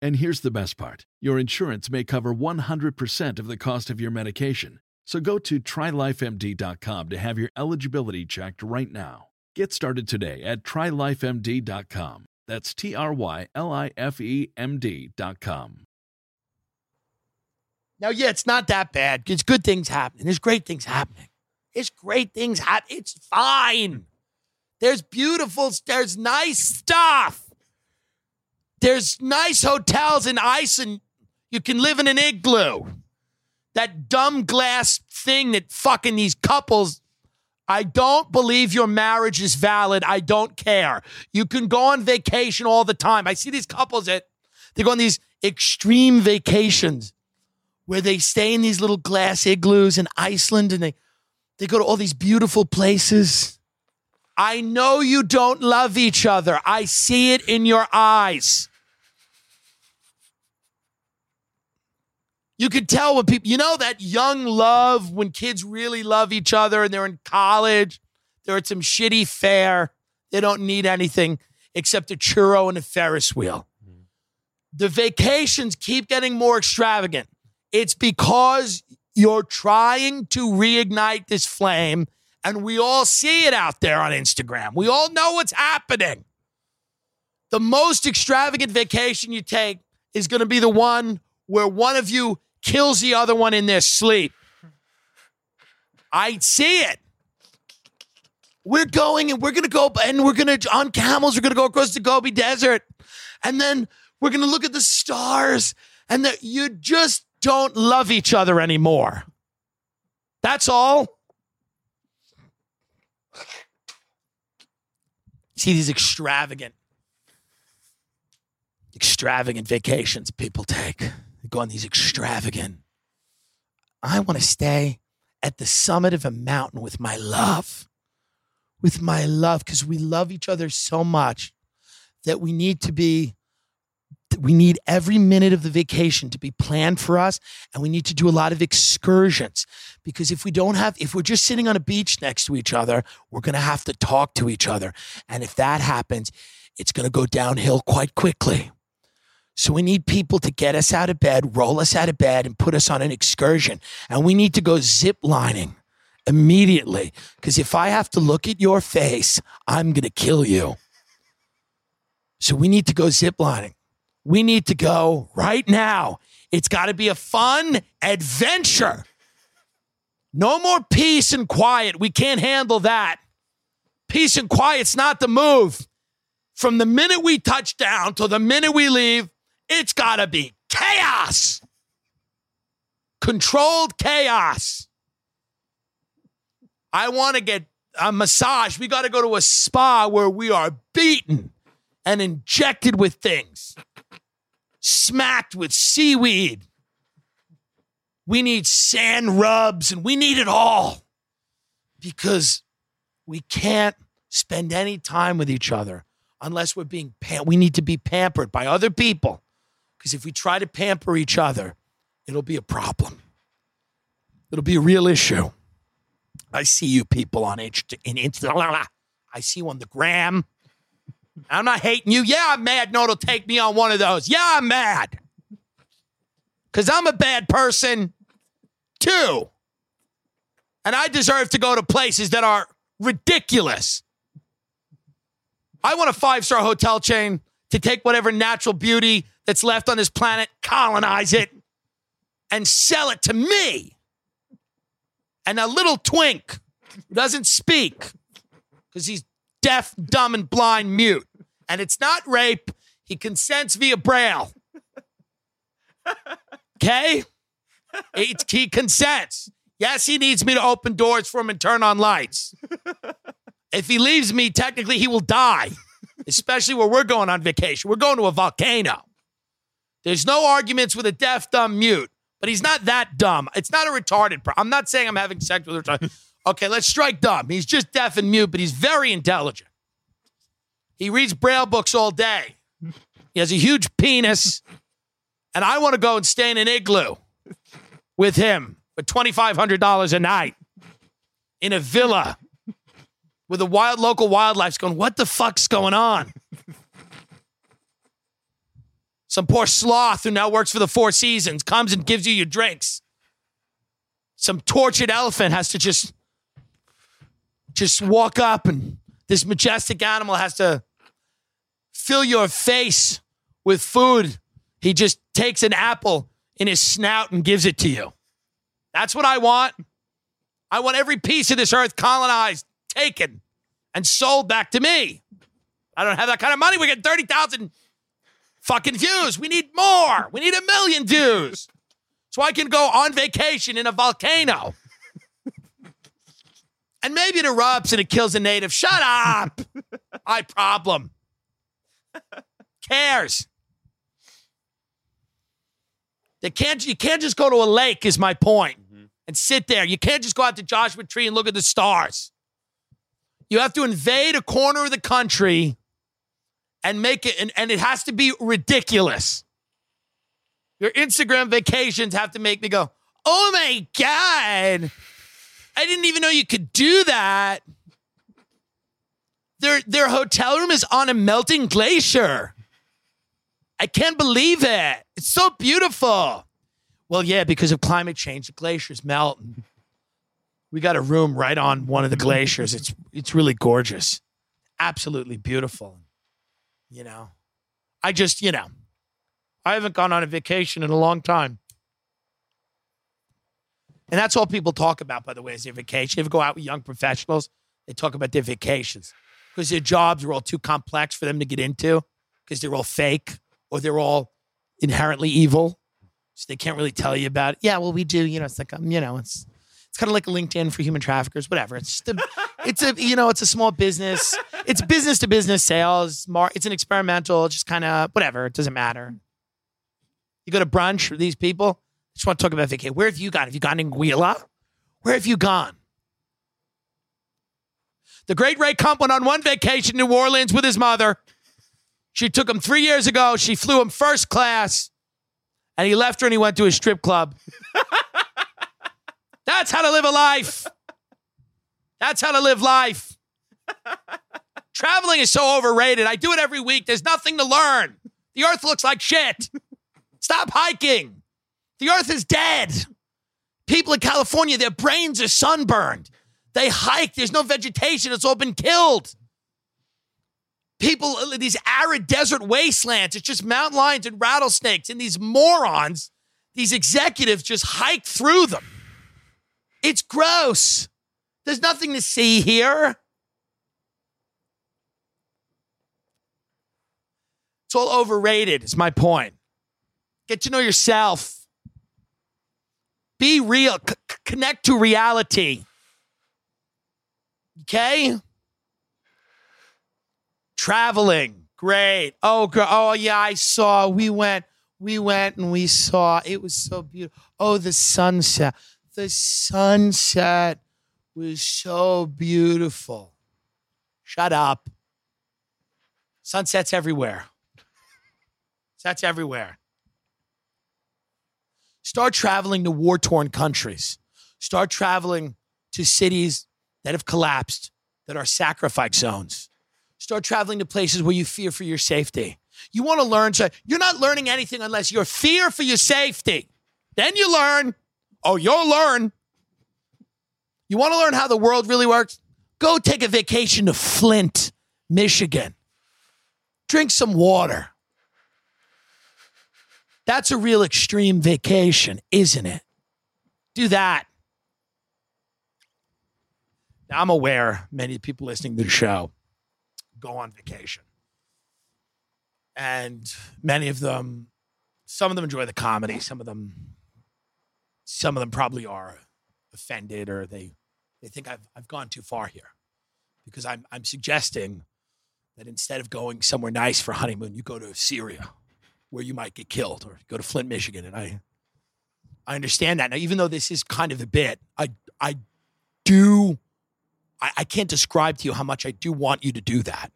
And here's the best part your insurance may cover 100% of the cost of your medication. So go to trylifemd.com to have your eligibility checked right now. Get started today at trylifemd.com. That's T R Y L I F E M D.com. Now, yeah, it's not that bad. It's good things happening. There's great things happening. It's great things happening. It's fine. There's beautiful, there's nice stuff. There's nice hotels in Iceland. You can live in an igloo. That dumb glass thing that fucking these couples. I don't believe your marriage is valid. I don't care. You can go on vacation all the time. I see these couples that they go on these extreme vacations where they stay in these little glass igloos in Iceland and they they go to all these beautiful places. I know you don't love each other. I see it in your eyes. You could tell when people, you know, that young love when kids really love each other and they're in college, they're at some shitty fair. They don't need anything except a churro and a Ferris wheel. The vacations keep getting more extravagant. It's because you're trying to reignite this flame, and we all see it out there on Instagram. We all know what's happening. The most extravagant vacation you take is going to be the one where one of you kills the other one in their sleep. I see it. We're going and we're going to go and we're going to, on camels, we're going to go across the Gobi Desert. And then we're going to look at the stars. And that you just don't love each other anymore. That's all. See these extravagant, extravagant vacations people take. They go on these extravagant. I want to stay at the summit of a mountain with my love, with my love, because we love each other so much that we need to be we need every minute of the vacation to be planned for us and we need to do a lot of excursions. Because if we don't have if we're just sitting on a beach next to each other we're going to have to talk to each other. And if that happens it's going to go downhill quite quickly. So we need people to get us out of bed roll us out of bed and put us on an excursion. And we need to go zip lining immediately. Because if i have to look at your face i'm going to kill you. So we need to go zip lining we need to go right now. It's got to be a fun adventure. No more peace and quiet. We can't handle that. Peace and quiet's not the move. From the minute we touch down to the minute we leave, it's got to be chaos. Controlled chaos. I want to get a massage. We got to go to a spa where we are beaten and injected with things, smacked with seaweed, We need sand rubs and we need it all because we can't spend any time with each other unless we're being pam- we need to be pampered by other people. Because if we try to pamper each other it'll be a problem. It'll be a real issue. I see you people on Insta, in i see you on the gram i'm not hating you. Yeah i'm mad. No it'll take me on one of those. Yeah i'm mad. Because i'm a bad person too. And i deserve to go to places that are ridiculous. I want a five star hotel chain to take whatever natural beauty that's left on this planet, colonize it, and sell it to me. And a little twink doesn't speak because he's deaf, dumb, and blind, mute. And it's not rape, he consents via braille. Okay? He consents. Yes, he needs me to open doors for him and turn on lights. If he leaves me, technically he will die, especially where we're going on vacation. We're going to a volcano. There's no arguments with a deaf, dumb, mute, but he's not that dumb. It's not a retarded. Pro- I'm not saying I'm having sex with a retarded. Okay, let's strike dumb. He's just deaf and mute, but he's very intelligent. He reads braille books all day. He has a huge penis, and I want to go and stay in an igloo with him for $2,500 a night in a villa with the wild local wildlife's going, what the fuck's going on? Some poor sloth who now works for the Four Seasons comes and gives you your drinks. Some tortured elephant has to just just walk up and this majestic animal has to fill your face with food. He just takes an apple in his snout and gives it to you. That's what I want. I want every piece of this earth colonized, taken, and sold back to me. I don't have that kind of money. We get 30,000 fucking views. We need more. We need a million views. So I can go on vacation in a volcano. And maybe it erupts and it kills a native. Shut up. My problem. Cares. They can't, you can't just go to a lake, is my point. point, and sit there. You can't just go out to Joshua Tree and look at the stars. You have to invade a corner of the country and make it, and, and it has to be ridiculous. Your Instagram vacations have to make me go, oh my God, I didn't even know you could do that. Their, their hotel room is on a melting glacier. I can't believe it. It's so beautiful. Well, yeah, because of climate change, the glaciers melt. We got a room right on one of the glaciers. It's it's really gorgeous. Absolutely beautiful. You know. I just, you know, I haven't gone on a vacation in a long time. And that's all people talk about, by the way, is their vacation. If You go out with young professionals? They talk about their vacations because their jobs are all too complex for them to get into because they're all fake or they're all inherently evil. So they can't really tell you about it. Yeah, well, we do. You know, it's like, um, you know, it's it's kind of like LinkedIn for human traffickers, whatever. It's just a, it's a, you know, it's a small business. It's business to business sales. Mar- it's an experimental, just kind of whatever. It doesn't matter. You go to brunch with these people. Just want to talk about vacation. Where have you gone? Have you gone Anguilla? Where have you gone? The great Ray Kump went on one vacation in New Orleans with his mother. She took him three years ago. She flew him first class, and he left her and he went to a strip club. That's how to live a life. That's how to live life. Traveling is so overrated. I do it every week. There's nothing to learn. The earth looks like shit. Stop hiking. The earth is dead. People in California, their brains are sunburned. They hike. There's no vegetation. It's all been killed. People, these arid desert wastelands, it's just mountain lions and rattlesnakes, and these morons, these executives just hike through them. It's gross. There's nothing to see here. It's all overrated, is my point. Get to know yourself. Be real. C- connect to reality. Okay? Traveling. Great. Oh, gr- oh yeah, I saw. We went we went and we saw. It was so beautiful. Oh, the sunset. The sunset was so beautiful. Shut up. Sunsets everywhere. Sunsets everywhere. Start traveling to war torn countries. Start traveling to cities that have collapsed, that are sacrifice zones. Start traveling to places where you fear for your safety. You want to learn, so you're not learning anything unless you're fear for your safety. Then you learn. Oh, you'll learn. You want to learn how the world really works? Go take a vacation to Flint, Michigan. Drink some water. That's a real extreme vacation, isn't it? Do that. Now, I'm aware many people listening to the show go on vacation. And many of them, some of them enjoy the comedy, some of them, some of them probably are offended or they they think I've I've gone too far here. Because I'm I'm suggesting that instead of going somewhere nice for honeymoon, you go to Syria where you might get killed or go to Flint, Michigan. And I I understand that. Now, even though this is kind of a bit, I I do I, I can't describe to you how much I do want you to do that.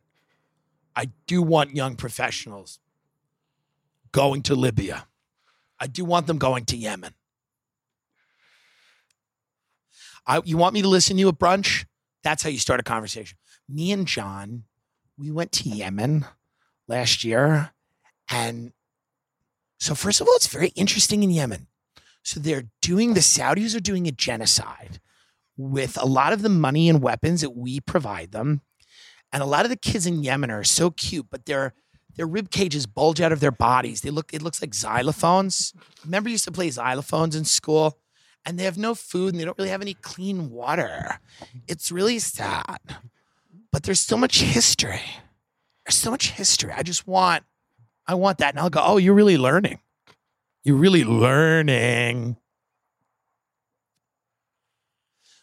I do want young professionals going to Libya. I do want them going to Yemen. I, you want me to listen to you at brunch? That's how you start a conversation. Me and John, we went to Yemen last year. And so, first of all, it's very interesting in Yemen. So, they're doing, the Saudis are doing a genocide with a lot of the money and weapons that we provide them. And a lot of the kids in Yemen are so cute, but their their rib cages bulge out of their bodies. They look it looks like xylophones. Remember, used to play xylophones in school, and they have no food and they don't really have any clean water. It's really sad, but there's so much history. There's so much history. I just want, I want that, and I'll go. Oh, you're really learning. You're really learning.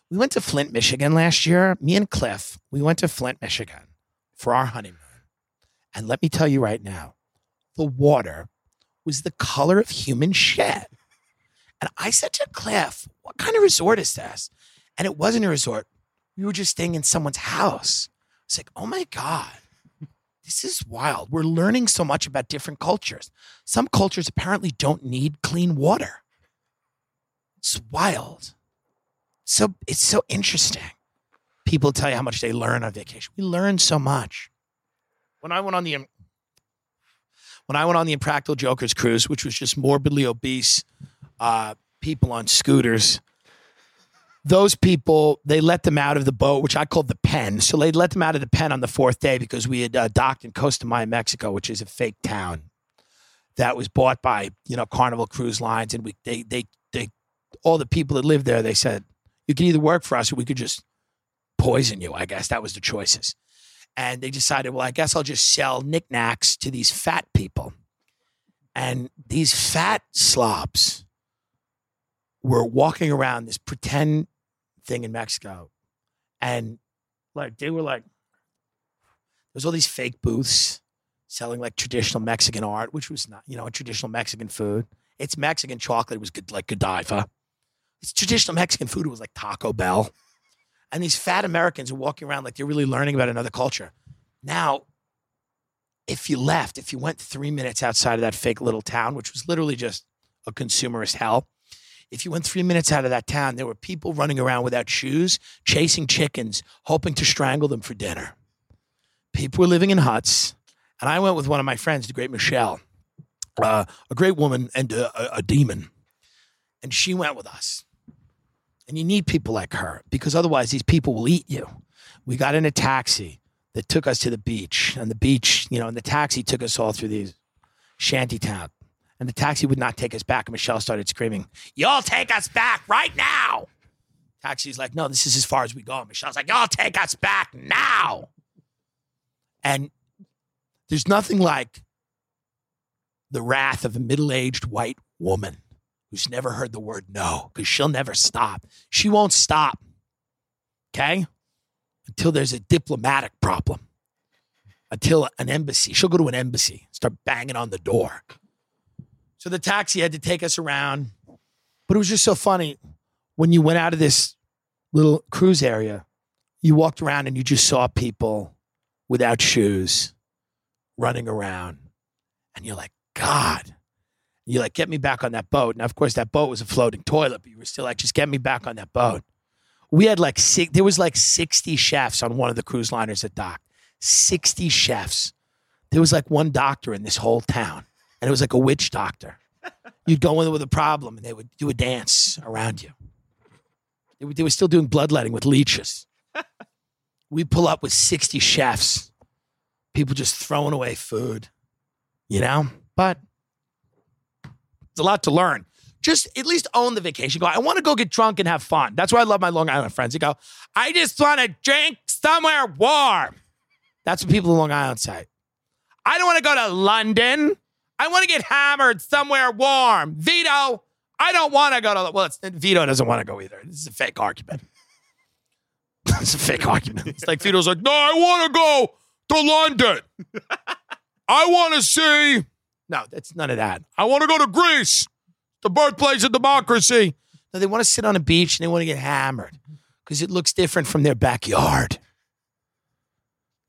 We went to Flint, Michigan last year. Me and Cliff, we went to Flint, Michigan for our honeymoon. And let me tell you right now, the water was the color of human shit. And I said to Cliff, What kind of resort is this? And it wasn't a resort. We were just staying in someone's house. It's like, oh my God, this is wild. We're learning so much about different cultures. Some cultures apparently don't need clean water. It's wild. So it's so interesting. People tell you how much they learn on vacation. We learn so much. When I went on the when I went on the Impractical Jokers cruise, which was just morbidly obese uh, people on scooters, those people they let them out of the boat, which I called the pen. So they let them out of the pen on the fourth day because we had uh, docked in Costa Maya, Mexico, which is a fake town that was bought by you know Carnival Cruise Lines, and we they they they all the people that lived there they said you could either work for us or we could just poison you. I guess that was the choices. And they decided, well, I guess I'll just sell knickknacks to these fat people. And these fat slobs were walking around this pretend thing in Mexico. And like they were like, there's all these fake booths selling like traditional Mexican art, which was not, you know, traditional Mexican food. It's Mexican chocolate. It was good, like Godiva. It's traditional Mexican food. It was like Taco Bell. And these fat Americans are walking around like they're really learning about another culture. Now, if you left, if you went three minutes outside of that fake little town, which was literally just a consumerist hell, if you went three minutes out of that town, there were people running around without shoes, chasing chickens, hoping to strangle them for dinner. People were living in huts. And I went with one of my friends, the great Michelle, uh, a great woman and a, a, a demon. And she went with us. And you need people like her because otherwise these people will eat you. We got in a taxi that took us to the beach. And the beach, you know, and the taxi took us all through these shanty town. And the taxi would not take us back. And Michelle started screaming, Y'all take us back right now. Taxi's like, No, this is as far as we go. And Michelle's like, Y'all take us back now. And there's nothing like the wrath of a middle aged white woman who's never heard the word no because she'll never stop. She won't stop. Okay? Until there's a diplomatic problem. Until an embassy, she'll go to an embassy, start banging on the door. So the taxi had to take us around. But it was just so funny when you went out of this little cruise area, you walked around and you just saw people without shoes running around. And you're like, God. You're like, get me back on that boat. And of course, that boat was a floating toilet, but you were still like, just get me back on that boat. We had like six, there was like 60 chefs on one of the cruise liners at dock. 60 chefs. There was like one doctor in this whole town, and it was like a witch doctor. You'd go in with a problem, and they would do a dance around you. They were, they were still doing bloodletting with leeches. we pull up with 60 chefs, people just throwing away food, you know? But it's a lot to learn. Just at least own the vacation. Go, I want to go get drunk and have fun. That's why I love my Long Island friends. They go, I just want to drink somewhere warm. That's what people in Long Island say. I don't want to go to London. I want to get hammered somewhere warm. Vito, I don't want to go to. Well, Vito doesn't want to go either. This is a fake argument. it's a fake argument. It's like Vito's like, no, I want to go to London. I want to see. No, that's none of that. I want to go to Greece, the birthplace of democracy. No, they want to sit on a beach and they want to get hammered because it looks different from their backyard.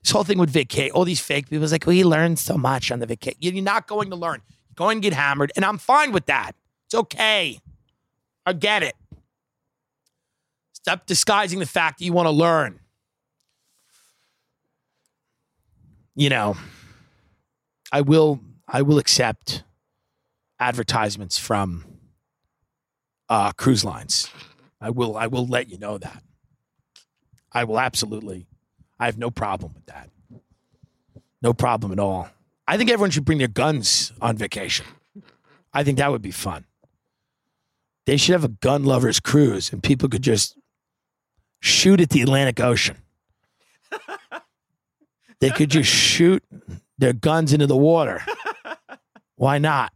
This whole thing with vacay, all these fake people is like, we learned so much on the vacay. You're not going to learn. You're going to get hammered, and I'm fine with that. It's okay. I get it. Stop disguising the fact that you want to learn. You know, I will I will accept advertisements from uh, cruise lines. I will I will let you know that. I will absolutely. I have no problem with that. No problem at all. I think everyone should bring their guns on vacation. I think that would be fun. They should have a gun lovers cruise and people could just shoot at the Atlantic Ocean. they could just shoot their guns into the water. Why not?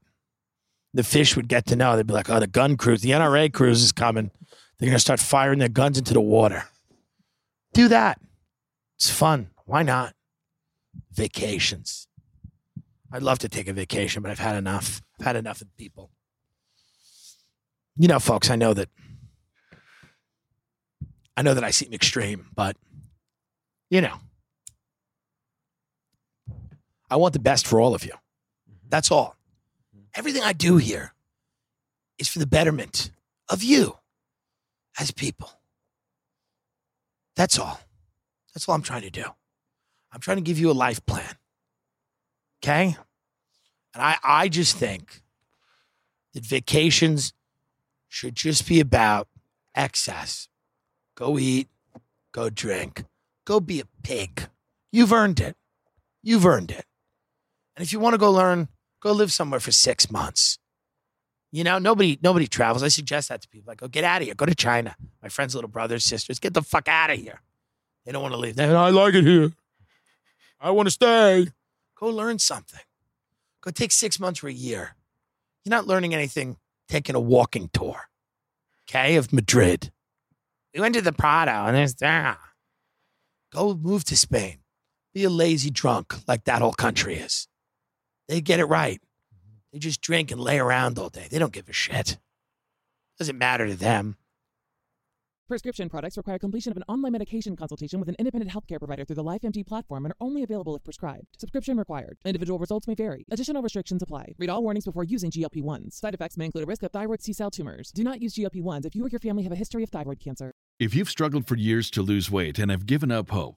The fish would get to know. They'd be like, oh, the gun cruise, the NRA cruise is coming. They're going to start firing their guns into the water. Do that. It's fun. Why not? Vacations. I'd love to take a vacation, but I've had enough. I've had enough of people. You know, folks, I know that I know that I seem extreme, but you know, I want the best for all of you. That's all. Everything I do here is for the betterment of you as people. That's all. That's all I'm trying to do. I'm trying to give you a life plan. Okay? And I, I just think that vacations should just be about excess. Go eat, go drink, go be a pig. You've earned it. You've earned it. And if you want to go learn, go live somewhere for six months. You know, nobody nobody travels. I suggest that to people. I go get out of here. Go to China. My friends' little brothers, sisters, get the fuck out of here. They don't want to leave. They, I like it here. I want to stay. Go learn something. Go take six months or a year. You're not learning anything taking a walking tour, okay, of Madrid. We went to the Prado and there's, ah. Go move to Spain. Be a lazy drunk like that whole country is. They get it right. Mm-hmm. They just drink and lay around all day. They don't give a shit. Doesn't matter to them. Prescription products require completion of an online medication consultation with an independent healthcare provider through the LifeMD platform and are only available if prescribed. Subscription required. Individual results may vary. Additional restrictions apply. Read all warnings before using GLP-1s. Side effects may include a risk of thyroid C-cell tumors. Do not use GLP-1s if you or your family have a history of thyroid cancer. If you've struggled for years to lose weight and have given up hope,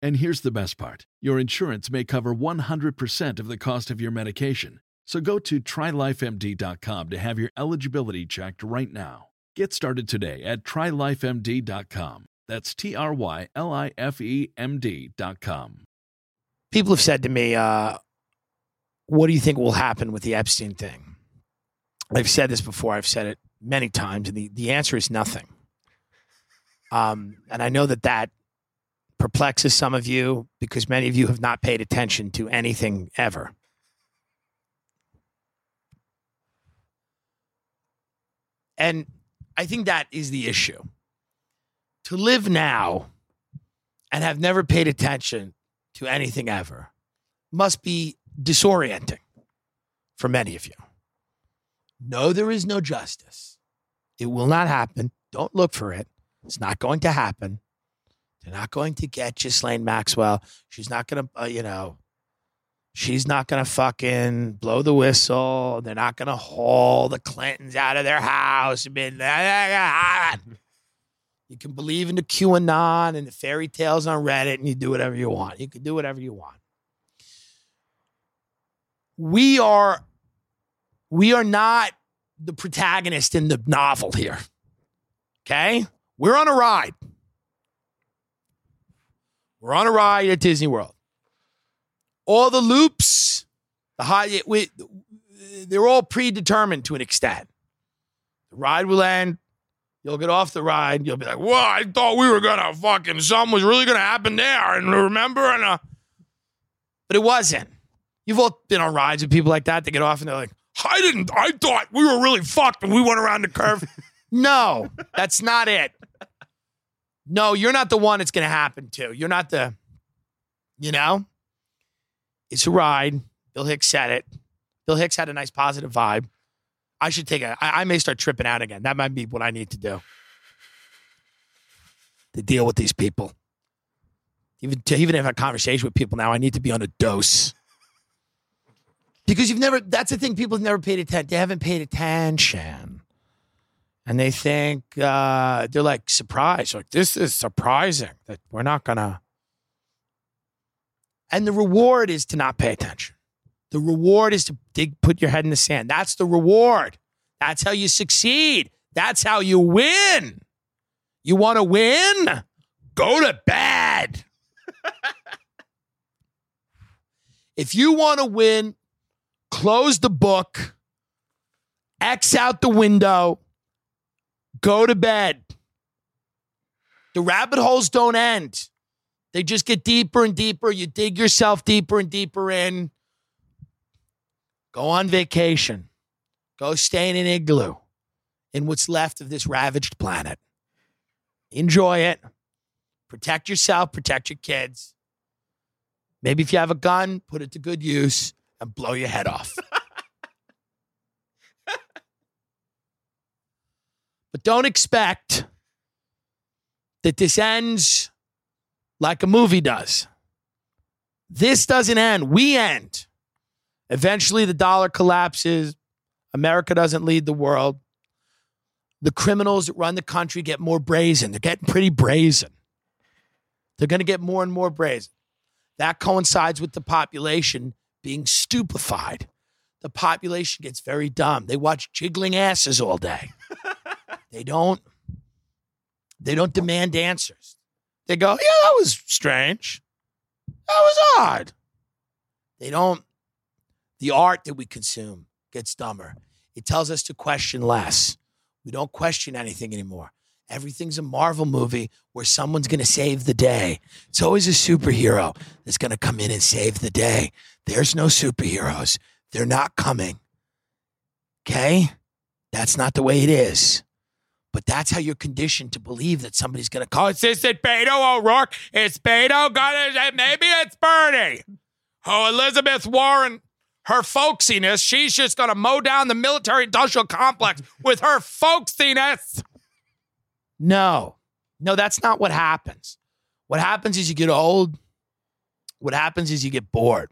And here's the best part your insurance may cover 100% of the cost of your medication. So go to trylifemd.com to have your eligibility checked right now. Get started today at trylifemd.com. That's T R Y L I F E M D.com. People have said to me, uh, what do you think will happen with the Epstein thing? I've said this before, I've said it many times, and the, the answer is nothing. Um, and I know that that perplexes some of you because many of you have not paid attention to anything ever. And I think that is the issue. To live now and have never paid attention to anything ever must be disorienting for many of you. No, there is no justice. It will not happen. Don't look for it. It's not going to happen. They're not going to get Ghislaine Maxwell. She's not going to, uh, you know, she's not going to fucking blow the whistle. They're not going to haul the Clintons out of their house. You can believe in the QAnon and the fairy tales on Reddit and you do whatever you want. You can do whatever you want. We are we are not the protagonist in the novel here. Okay? We're on a ride. We're on a ride at Disney World. All the loops, the high, we, they're all predetermined to an extent. The ride will end. You'll get off the ride. You'll be like, "Whoa! I thought we were gonna fucking something was really gonna happen there." And remember, and uh, but it wasn't. You've all been on rides with people like that. They get off and they're like, "I didn't. I thought we were really fucked and we went around the curve." no, that's not it. No, you're not the one it's going to happen to. You're not the, you know, it's a ride. Bill Hicks said it. Bill Hicks had a nice positive vibe. I should take a, I, I may start tripping out again. That might be what I need to do to deal with these people. Even to even have a conversation with people now, I need to be on a dose. Because you've never, that's the thing, people have never paid attention. They haven't paid attention and they think uh, they're like surprised, like this is surprising that we're not gonna. And the reward is to not pay attention. The reward is to dig, put your head in the sand. That's the reward. That's how you succeed. That's how you win. You want to win? Go to bed. if you want to win, close the book, X out the window, Go to bed. The rabbit holes don't end. They just get deeper and deeper. You dig yourself deeper and deeper in. Go on vacation. Go stay in an igloo in what's left of this ravaged planet. Enjoy it. Protect yourself, protect your kids. Maybe if you have a gun, put it to good use and blow your head off. But don't expect that this ends like a movie does. This doesn't end. We end. Eventually, the dollar collapses. America doesn't lead the world. The criminals that run the country get more brazen. They're getting pretty brazen. They're going to get more and more brazen. That coincides with the population being stupefied. The population gets very dumb. They watch jiggling asses all day. They don't they don't demand answers. They go, "Yeah, that was strange. That was odd." They don't the art that we consume gets dumber. It tells us to question less. We don't question anything anymore. Everything's a Marvel movie where someone's going to save the day. It's always a superhero that's going to come in and save the day. There's no superheroes. They're not coming. Okay? That's not the way it is. But that's how you're conditioned to believe that somebody's going to call. Is this it, Beto O'Rourke? Is Beto gonna? Maybe it's Bernie. Oh, Elizabeth Warren, her folksiness. She's just going to mow down the military-industrial complex with her folksiness. No, no, that's not what happens. What happens is you get old. What happens is you get bored.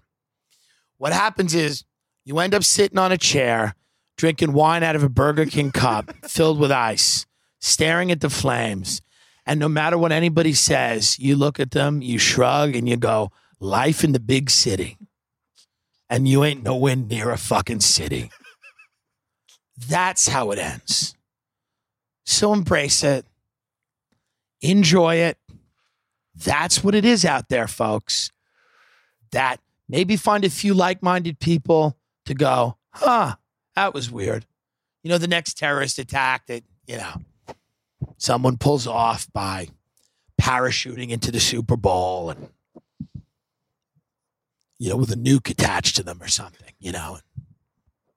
What happens is you end up sitting on a chair drinking wine out of a Burger King cup filled with ice staring at the flames. And no matter what anybody says, you look at them, you shrug, and you go, life in the big city. And you ain't nowhere near a fucking city. That's how it ends. So embrace it, enjoy it. That's what it is out there, folks. That maybe find a few like minded people to go, huh, that was weird. You know, the next terrorist attack that, you know, someone pulls off by parachuting into the Super Bowl and you know with a nuke attached to them or something, you know.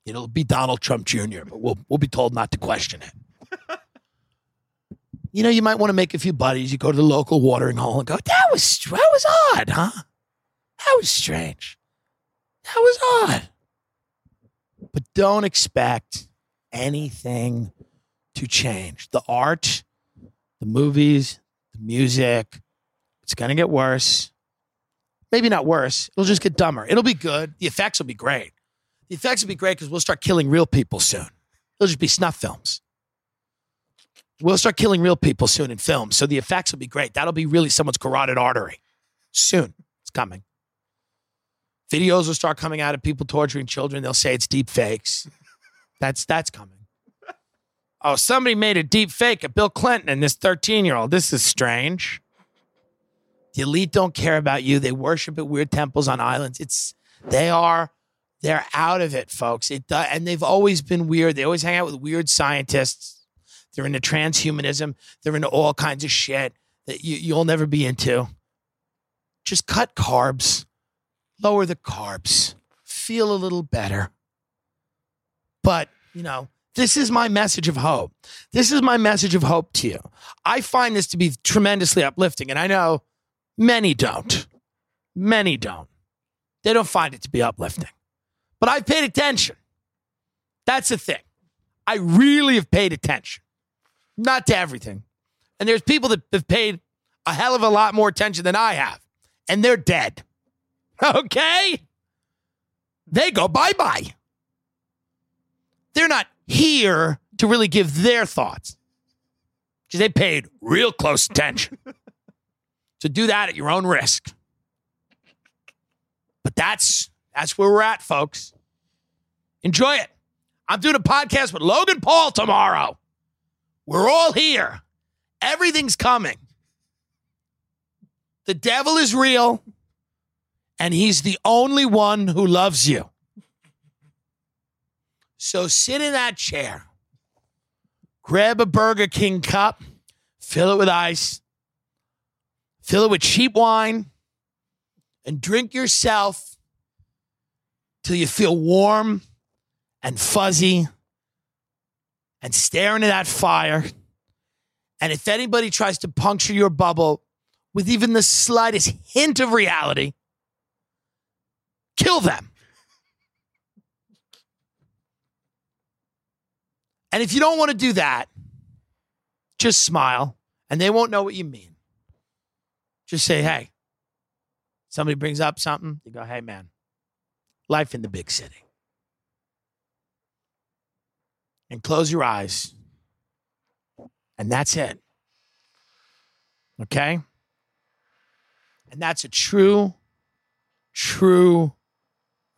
You know, it'll be Donald Trump Jr., but we'll we'll be told not to question it. you know, you might want to make a few buddies. You go to the local watering hole and go, "That was that was odd, huh? That was strange. That was odd." But don't expect anything to change. The art, the movies, the music, it's going to get worse. Maybe not worse. It'll just get dumber. It'll be good. The effects will be great. The effects will be great because we'll start killing real people soon. It'll just be snuff films. We'll start killing real people soon in films. So the effects will be great. That'll be really someone's carotid artery. Soon. It's coming. Videos will start coming out of people torturing children. They'll say it's deep fakes. That's that's coming. Oh, somebody made a deep fake of Bill Clinton and this 13 year old. This is strange. The elite don't care about you. They worship at weird temples on islands. It's they are they're out of it, folks. It and they've always been weird. They always hang out with weird scientists. They're into transhumanism. They're into all kinds of shit that you, you'll never be into. Just cut carbs, lower the carbs, feel a little better. But you know, this is my message of hope. This is my message of hope to you. I find this to be tremendously uplifting, and I know many don't. Many don't. They don't find it to be uplifting. But I've paid attention. That's the thing. I really have paid attention, not to everything. And there's people that have paid a hell of a lot more attention than I have, and they're dead. Okay? They go bye bye. They're not here to really give their thoughts because they paid real close attention. so do that at your own risk. But that's that's where we're at, folks. Enjoy it. I'm doing a podcast with Logan Paul tomorrow. We're all here. Everything's coming. The devil is real, and he's the only one who loves you. So sit in that chair, grab a Burger King cup, fill it with ice, fill it with cheap wine, and drink yourself till you feel warm and fuzzy and stare into that fire. And if anybody tries to puncture your bubble with even the slightest hint of reality, kill them. And if you don't want to do that, just smile and they won't know what you mean. Just say, hey, somebody brings up something, you go, hey, man, life in the big city. And close your eyes. And that's it. Okay? And that's a true, true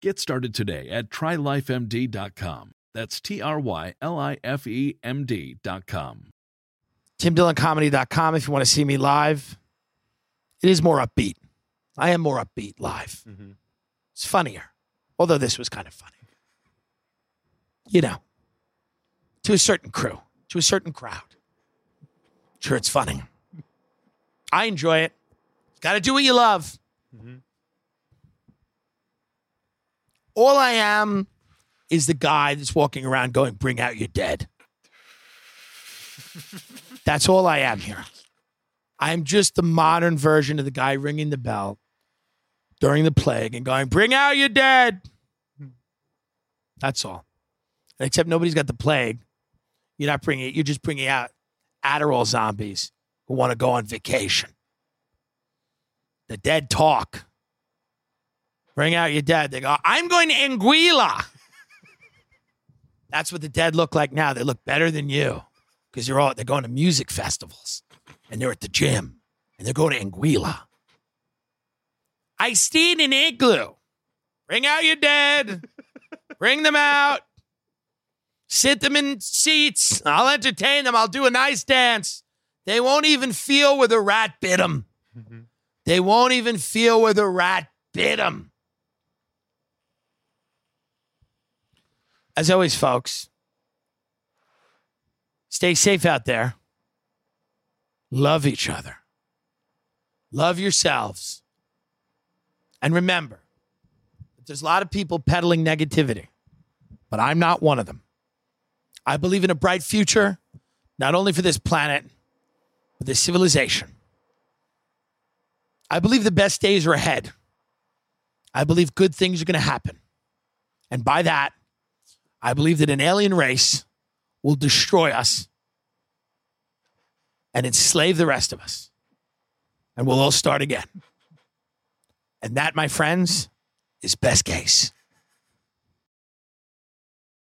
Get started today at trylifemd.com. That's T R Y L I F E M D.com. TimDillonComedy.com if you want to see me live. It is more upbeat. I am more upbeat live. Mm-hmm. It's funnier, although this was kind of funny. You know, to a certain crew, to a certain crowd. Sure, it's funny. I enjoy it. Got to do what you love. Mm-hmm. All I am is the guy that's walking around going, Bring out your dead. That's all I am here. I'm just the modern version of the guy ringing the bell during the plague and going, Bring out your dead. That's all. Except nobody's got the plague. You're not bringing it, you're just bringing out Adderall zombies who want to go on vacation. The dead talk. Bring out your dead. They go, I'm going to Anguilla. That's what the dead look like now. They look better than you because you're all they're going to music festivals and they're at the gym and they're going to Anguilla. I stayed in igloo. Bring out your dead. Bring them out. Sit them in seats. I'll entertain them. I'll do a nice dance. They won't even feel where the rat bit them. Mm-hmm. They won't even feel where the rat bit them. As always, folks, stay safe out there. Love each other. Love yourselves. And remember, there's a lot of people peddling negativity, but I'm not one of them. I believe in a bright future, not only for this planet, but this civilization. I believe the best days are ahead. I believe good things are going to happen. And by that, I believe that an alien race will destroy us and enslave the rest of us. And we'll all start again. And that, my friends, is best case.